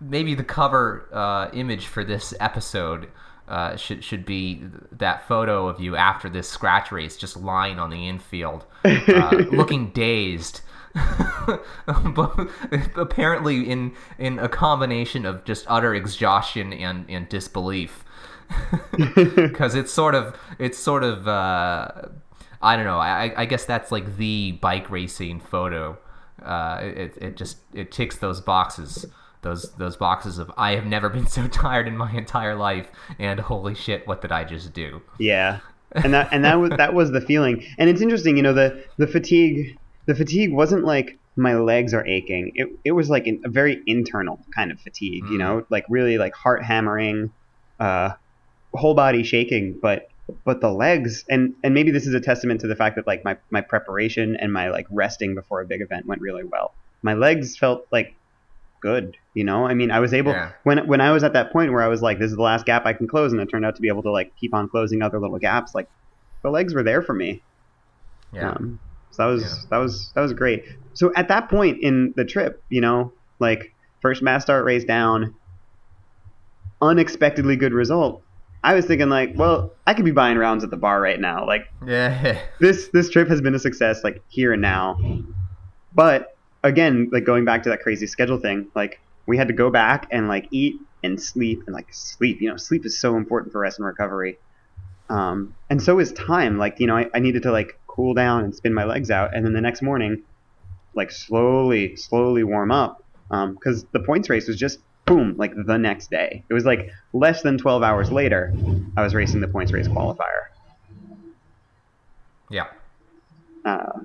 maybe the cover uh, image for this episode uh, should should be that photo of you after this scratch race, just lying on the infield, uh, [laughs] looking dazed. [laughs] but apparently in in a combination of just utter exhaustion and, and disbelief [laughs] because it's sort of it's sort of uh, I don't know. I, I guess that's like the bike racing photo. Uh, it, it just it ticks those boxes. Those those boxes of I have never been so [laughs] tired in my entire life, and holy shit, what did I just do?
Yeah, and that and that was that was the feeling. And it's interesting, you know, the the fatigue the fatigue wasn't like my legs are aching. It it was like a very internal kind of fatigue, mm. you know, like really like heart hammering, uh, whole body shaking, but but the legs and and maybe this is a testament to the fact that like my my preparation and my like resting before a big event went really well. My legs felt like good. You know, I mean, I was able yeah. when when I was at that point where I was like, this is the last gap I can close, and it turned out to be able to like keep on closing other little gaps. Like the legs were there for me. Yeah. Um, so that was yeah. that was that was great. So at that point in the trip, you know, like first mass start race down, unexpectedly good result. I was thinking like, well, I could be buying rounds at the bar right now. Like,
yeah, [laughs]
this this trip has been a success, like here and now. But again, like going back to that crazy schedule thing, like we had to go back and like eat and sleep and like sleep. You know, sleep is so important for rest and recovery. Um, and so is time. Like, you know, I, I needed to like cool down and spin my legs out, and then the next morning, like slowly, slowly warm up. Because um, the points race was just boom, like the next day. It was like less than 12 hours later, I was racing the points race qualifier.
Yeah.
Uh,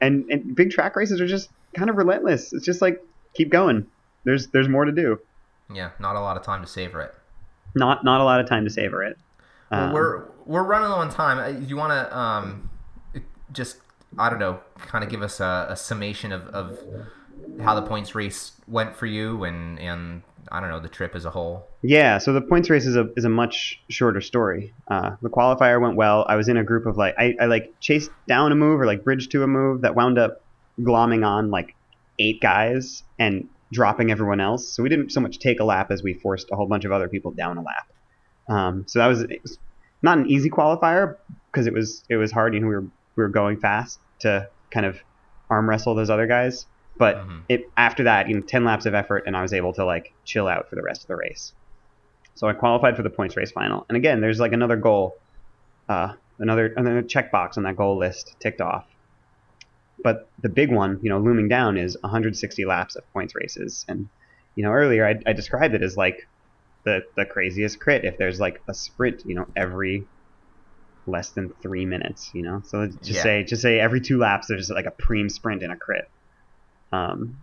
and and big track races are just kind of relentless. It's just like keep going. There's there's more to do.
Yeah, not a lot of time to savor it.
Not not a lot of time to savor it.
Well, um, we're we're running low on time. Uh, you want to um, just I don't know, kind of give us a, a summation of, of how the points race went for you and and I don't know the trip as a whole.
Yeah, so the points race is a is a much shorter story. Uh, the qualifier went well. I was in a group of like I, I like chased down a move or like bridged to a move that wound up glomming on like eight guys and dropping everyone else. So we didn't so much take a lap as we forced a whole bunch of other people down a lap. Um, so that was, was, not an easy qualifier because it was it was hard. You know, we were we were going fast to kind of arm wrestle those other guys. But mm-hmm. it after that, you know, ten laps of effort, and I was able to like chill out for the rest of the race. So I qualified for the points race final. And again, there's like another goal, uh, another another checkbox on that goal list ticked off. But the big one, you know, looming down is 160 laps of points races. And, you know, earlier I, I described it as like the, the craziest crit if there's like a sprint, you know, every less than three minutes, you know? So just yeah. say, just say every two laps, there's like a prime sprint and a crit. Um,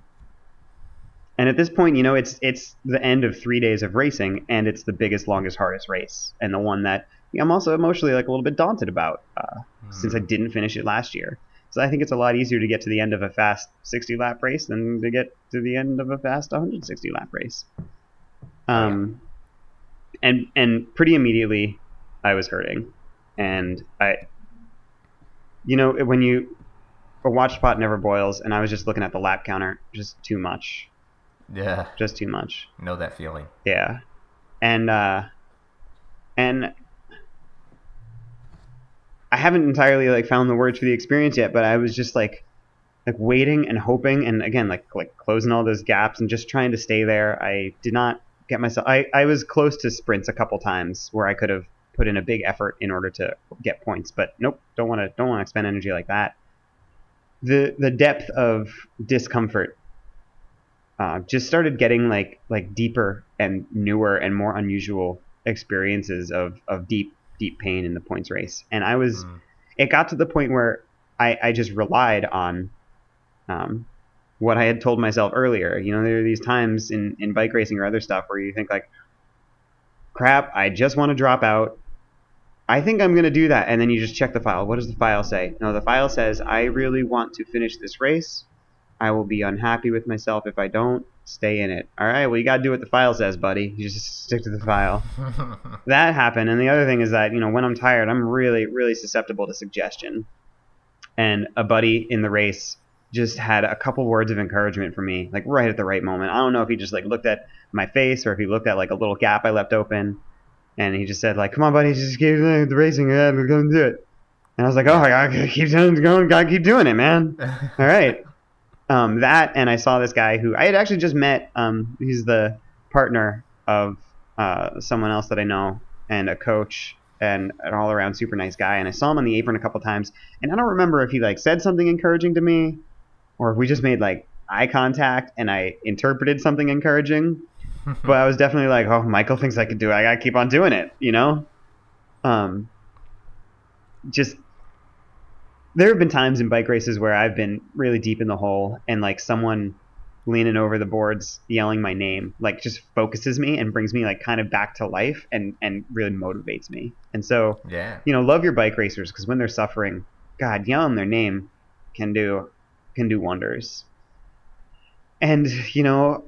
and at this point, you know, it's it's the end of three days of racing, and it's the biggest, longest, hardest race, and the one that I'm also emotionally like a little bit daunted about, uh, mm. since I didn't finish it last year. So I think it's a lot easier to get to the end of a fast 60 lap race than to get to the end of a fast 160 lap race. Um, and and pretty immediately, I was hurting, and I, you know, when you a watch pot never boils, and I was just looking at the lap counter, just too much.
Yeah.
Just too much.
Know that feeling.
Yeah, and uh, and I haven't entirely like found the words for the experience yet, but I was just like like waiting and hoping and again like like closing all those gaps and just trying to stay there. I did not get myself I, I was close to sprints a couple times where I could have put in a big effort in order to get points, but nope, don't want to don't want to expend energy like that. The the depth of discomfort uh, just started getting like like deeper and newer and more unusual experiences of of deep deep pain in the points race. And I was, mm. it got to the point where I, I just relied on um, what I had told myself earlier. You know, there are these times in, in bike racing or other stuff where you think like, crap, I just want to drop out. I think I'm going to do that. And then you just check the file. What does the file say? No, the file says, I really want to finish this race. I will be unhappy with myself if I don't stay in it. All right, well, you got to do what the file says, buddy. You just stick to the file. [laughs] that happened. And the other thing is that, you know, when I'm tired, I'm really, really susceptible to suggestion. And a buddy in the race just had a couple words of encouragement for me, like right at the right moment. I don't know if he just like looked at my face or if he looked at like a little gap I left open. And he just said, like, come on, buddy, just keep the racing. Yeah, we're going to do it. And I was like, oh, I gotta [laughs] keep going, gotta keep doing it, man. [laughs] All right. Um, that and I saw this guy who I had actually just met. Um, he's the partner of uh, someone else that I know and a coach. and an all around super nice guy. And I saw him on the apron a couple times, and I don't remember if he like said something encouraging to me, or if we just made like eye contact and I interpreted something encouraging. [laughs] but I was definitely like, oh, Michael thinks I could do it. I gotta keep on doing it, you know. Um, just there have been times in bike races where I've been really deep in the hole and like someone leaning over the boards yelling my name like just focuses me and brings me like kind of back to life and and really motivates me and so
yeah
you know love your bike racers because when they're suffering god yelling their name can do can do wonders and you know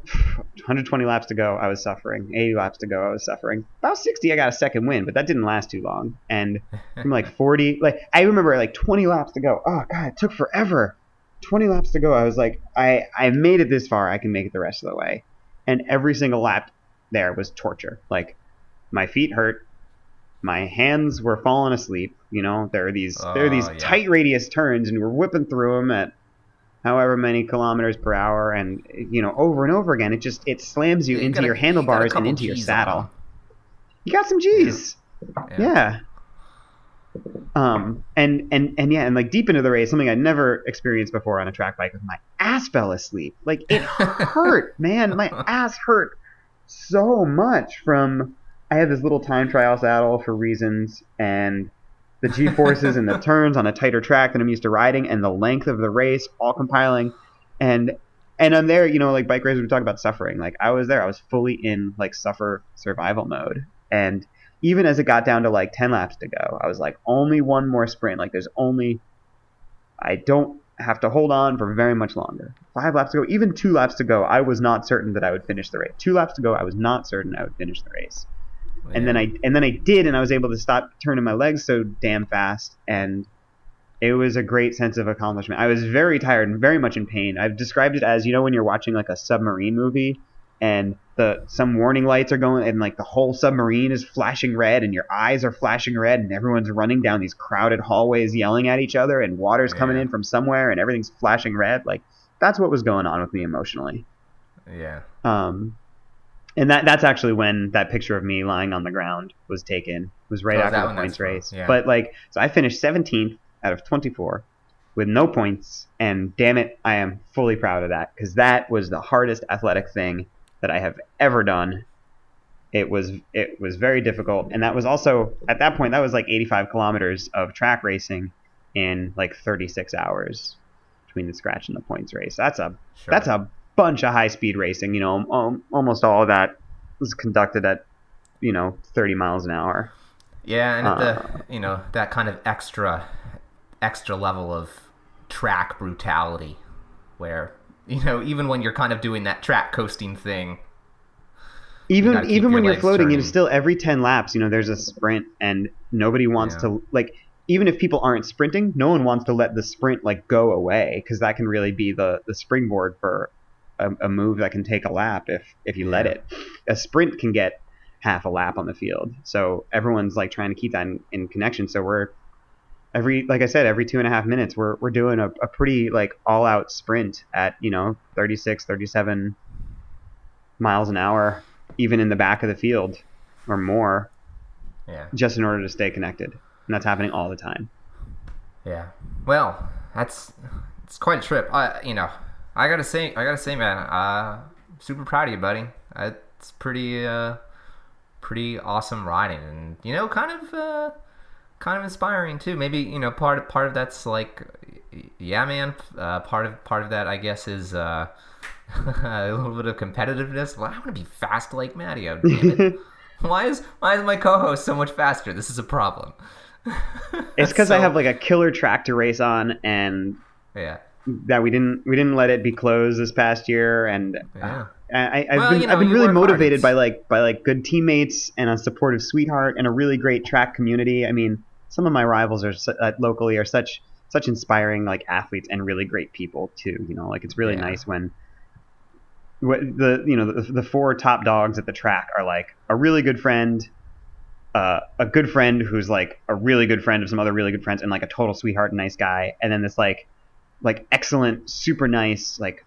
120 laps to go i was suffering. 80 laps to go i was suffering. About 60 i got a second win but that didn't last too long. And [laughs] from like 40 like i remember like 20 laps to go. Oh god it took forever. 20 laps to go i was like i i made it this far. I can make it the rest of the way. And every single lap there was torture. Like my feet hurt. My hands were falling asleep. You know there are these there are oh, these
Oh, yeah.
tight radius turns and we're whipping through them at however many kilometers per hour and you know over and over again it just it slams you
You
into your
you
handlebars and into your saddle
on.
you got some g's
Yeah.
yeah. Um and and and yeah and like deep into the race something I'd never experienced before on a track bike was my ass fell asleep like it [laughs] hurt man my ass hurt so much from I had this little time trial saddle for reasons and the G forces and the turns on a tighter track than I'm used to riding and the length of the race all compiling and and I'm there you know like bike races we talk about suffering like I was there I was fully in like suffer survival mode and even as it got down to like 10 laps to go I was like only one more sprint like there's only I don't have to hold on for very much longer. Five laps to go, even two laps to go, I was not certain that I would finish the race. Two laps to go, I was not certain I would finish the race. And then I and then I did, and I was able to stop turning my legs so damn fast, and it was a great sense of accomplishment. I was very tired and very much in pain. I've described it as you know when you're watching like a submarine movie, and the some warning lights are going, and like the whole submarine is flashing red, and your eyes are flashing red, and everyone's running down these crowded hallways yelling at each other, and water's coming in from somewhere, and everything's flashing red. Like that's what was going on with me emotionally.
yeah
Um, and that that's actually when that picture of me lying on the ground was taken. It was right
Oh,
after the points race.
Yeah.
But like, so I finished 17th out of 24 with no points, and damn it, I am fully proud of that because that was the hardest athletic thing that I have ever done. It was it was very difficult, and that was also at that point that was like 85 kilometers of track racing in like 36 hours between the scratch and the points race. That's a
sure.
that's a bunch of high speed racing. You know, um, almost all of that was conducted at you know 30 miles an hour.
Yeah, and
Uh,
the you know that kind of extra extra level of track brutality, where you know even when you're kind of doing that track coasting thing,
Even even when you're floating, you know, still every 10 laps, you know, there's a sprint, and nobody wants
Yeah.
to like. Even if people aren't sprinting, no one wants to let the sprint like go away because that can really be the the springboard for a, a move that can take a lap if if you let it. A sprint can get half a lap on the field, so everyone's like trying to keep that in, in connection. So we're every like I said, every two and a half minutes, we're we're doing a, a pretty like all out sprint at you know 36, 37 miles an hour, even in the back of the field or more,
yeah,
just in order to stay connected. And that's happening all the time.
yeah. Well, that's it's quite a trip. I you know I gotta say I gotta say man, uh, super proud of you, buddy. It's pretty uh pretty awesome riding, and you know kind of uh kind of inspiring too. Maybe you know part of part of that's like, yeah, man. Uh, part of part of that, I guess, is uh, [laughs] a little bit of competitiveness. Well, I want to be fast like Matty. Oh, damn it. [laughs] why is why is my co-host so much faster? This is a problem. [laughs]
It's because I have like a killer track to race on, and
yeah,
that we didn't we didn't let it be closed this past year, and
yeah,
I, I've
Well,
been
you know,
I've been really motivated by like by like good teammates and a supportive sweetheart and a really great track community. I mean, some of my rivals are uh, locally are such such inspiring like athletes and really great people too. You know, like it's really
Yeah.
nice when the you know the, the four top dogs at the track are like a really good friend. Uh, a good friend who's like a really good friend of some other really good friends and like a total sweetheart and nice guy and then this like like excellent super nice like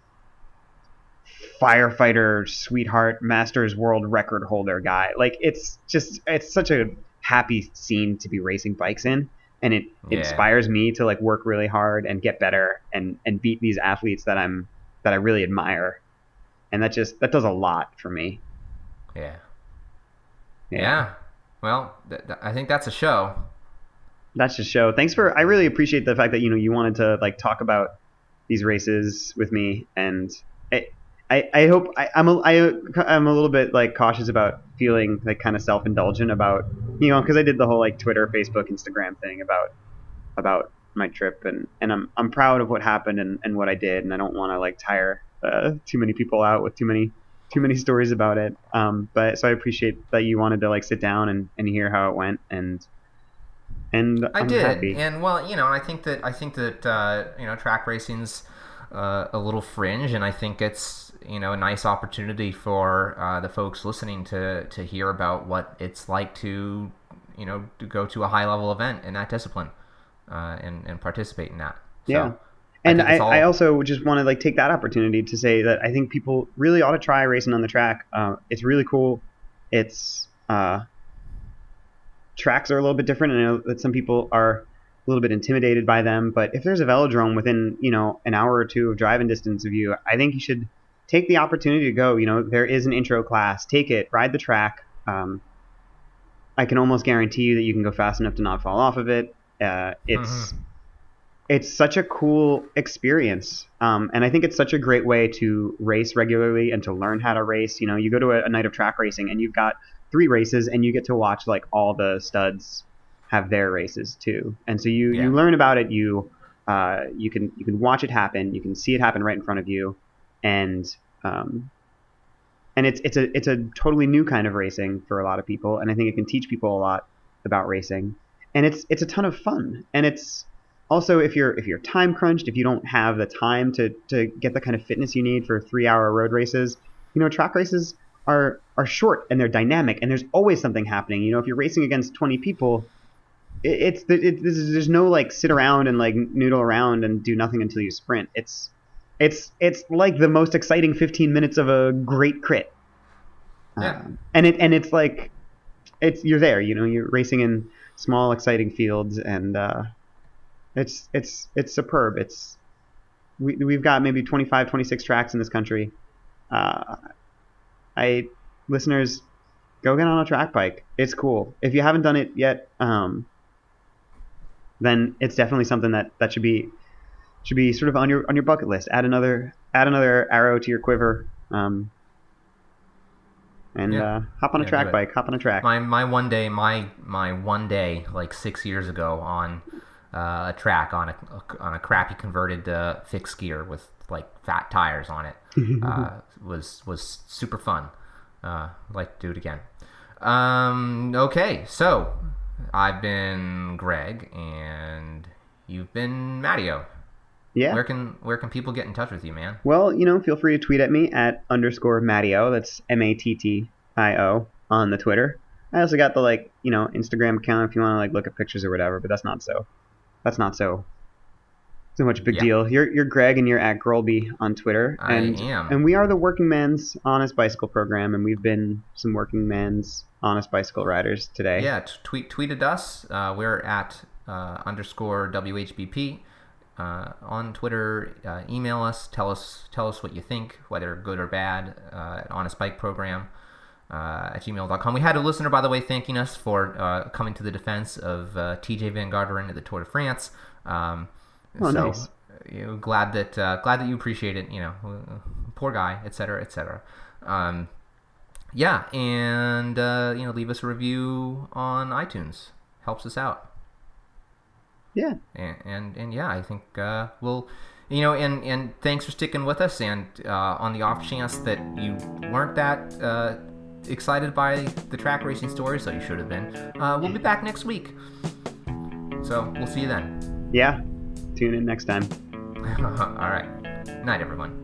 firefighter sweetheart masters world record holder guy like it's just it's such a happy scene to be racing bikes in, and it
Yeah.
inspires me to like work really hard and get better and and beat these athletes that I'm that I really admire, and that just that does a lot for me.
Yeah. Yeah. Well, th- th- I think that's a show.
That's just show. Thanks for. I really appreciate the fact that you know you wanted to like talk about these races with me, and I I, I hope I, I'm a, I, I'm a little bit like cautious about feeling like kind of self indulgent about you know because I did the whole like Twitter, Facebook, Instagram thing about about my trip, and and I'm I'm proud of what happened and and what I did, and I don't want to like tire uh, too many people out with too many too many stories about it. Um, but so I appreciate that you wanted to like sit down and, and hear how it went and and
I
I'm
did,
happy.
and well, you know, I think that I think that uh, you know track racing's uh, a little fringe, and I think it's you know a nice opportunity for uh, the folks listening to to hear about what it's like to you know to go to a high level event in that discipline uh, and and participate in that. So,
Yeah. and I,
all-
I also just want to like take that opportunity to say that I think people really ought to try racing on the track. Uh, it's really cool. It's uh, tracks are a little bit different, and I know that some people are a little bit intimidated by them. But if there's a velodrome within you know an hour or two of driving distance of you, I think you should take the opportunity to go. You know, there is an intro class. Take it, ride the track. Um, I can almost guarantee you that you can go fast enough to not fall off of it. Uh, it's
Mhm.
it's such a cool experience, um, and I think it's such a great way to race regularly and to learn how to race. You know, you go to a, a night of track racing and you've got three races, and you get to watch like all the studs have their races too, and so you
Yeah.
you learn about it. You uh, you can you can watch it happen. You can see it happen right in front of you, and um, and it's it's a it's a totally new kind of racing for a lot of people, and I think it can teach people a lot about racing, and it's it's a ton of fun, and it's also if you're if you're time crunched, if you don't have the time to to get the kind of fitness you need for three hour road races, you know track races are are short and they're dynamic, and there's always something happening. You know if you're racing against 20 people. it- It's it, it, there's there's no like sit around and like noodle around and do nothing until you sprint. It's it's it's like the most exciting 15 minutes of a great crit.
Yeah.
Um, and it and it's like it's you're there, you know, you're racing in small exciting fields and uh, it's it's it's superb. It's we we've got maybe 25 26 tracks in this country. Uh, I listeners go get on a track bike. It's cool. If you haven't done it yet, um, then it's definitely something that that should be should be sort of on your on your bucket list. Add another add another arrow to your quiver. Um, and
Yeah.
uh, hop on a track bike. Hop on a track.
my my one day my my one day like six years ago on uh, a track on a on a crappy converted uh, fixed gear with like fat tires on it [laughs] uh, was was super fun. Uh, I'd like to do it again. Um, okay, so I've been Greg and you've been Matteo.
yeah.
Where can where can people get in touch with you, man?
Well, you know, feel free to tweet at me at underscore Mattio. That's M A T T I O on the Twitter. I also got the like, you know, Instagram account if you want to like look at pictures or whatever. But that's not so. That's not so. So much a big
Yeah.
deal. You're you're Greg and you're at Grolby on Twitter.
I
and
am.
and we are the Working Man's Honest Bicycle Program, and we've been some Working Man's Honest Bicycle riders today.
Yeah, t- tweet tweeted us. Uh, we're at uh, underscore WHBP uh, on Twitter. Uh, email us. Tell us tell us what you think, whether good or bad. Uh, at Honest Bike Program uh, at gmail.com. We had a listener, by the way, thanking us for uh, coming to the defense of uh, Tejay van Garderen at the Tour de France. Um,
Oh,
so,
nice.
You know, glad that uh, glad that you appreciate it. You know, poor guy, etc., etc. Um, yeah, and uh, you know, leave us a review on iTunes. Helps us out.
Yeah.
And and, and yeah, I think uh, we'll, you know, and and thanks for sticking with us. And uh, on the off chance that you weren't that uh, excited by the track racing story, so you should have been, uh, we'll be back next week. So we'll see you then.
Yeah. Tune in next time. [laughs]
All right. Night, everyone.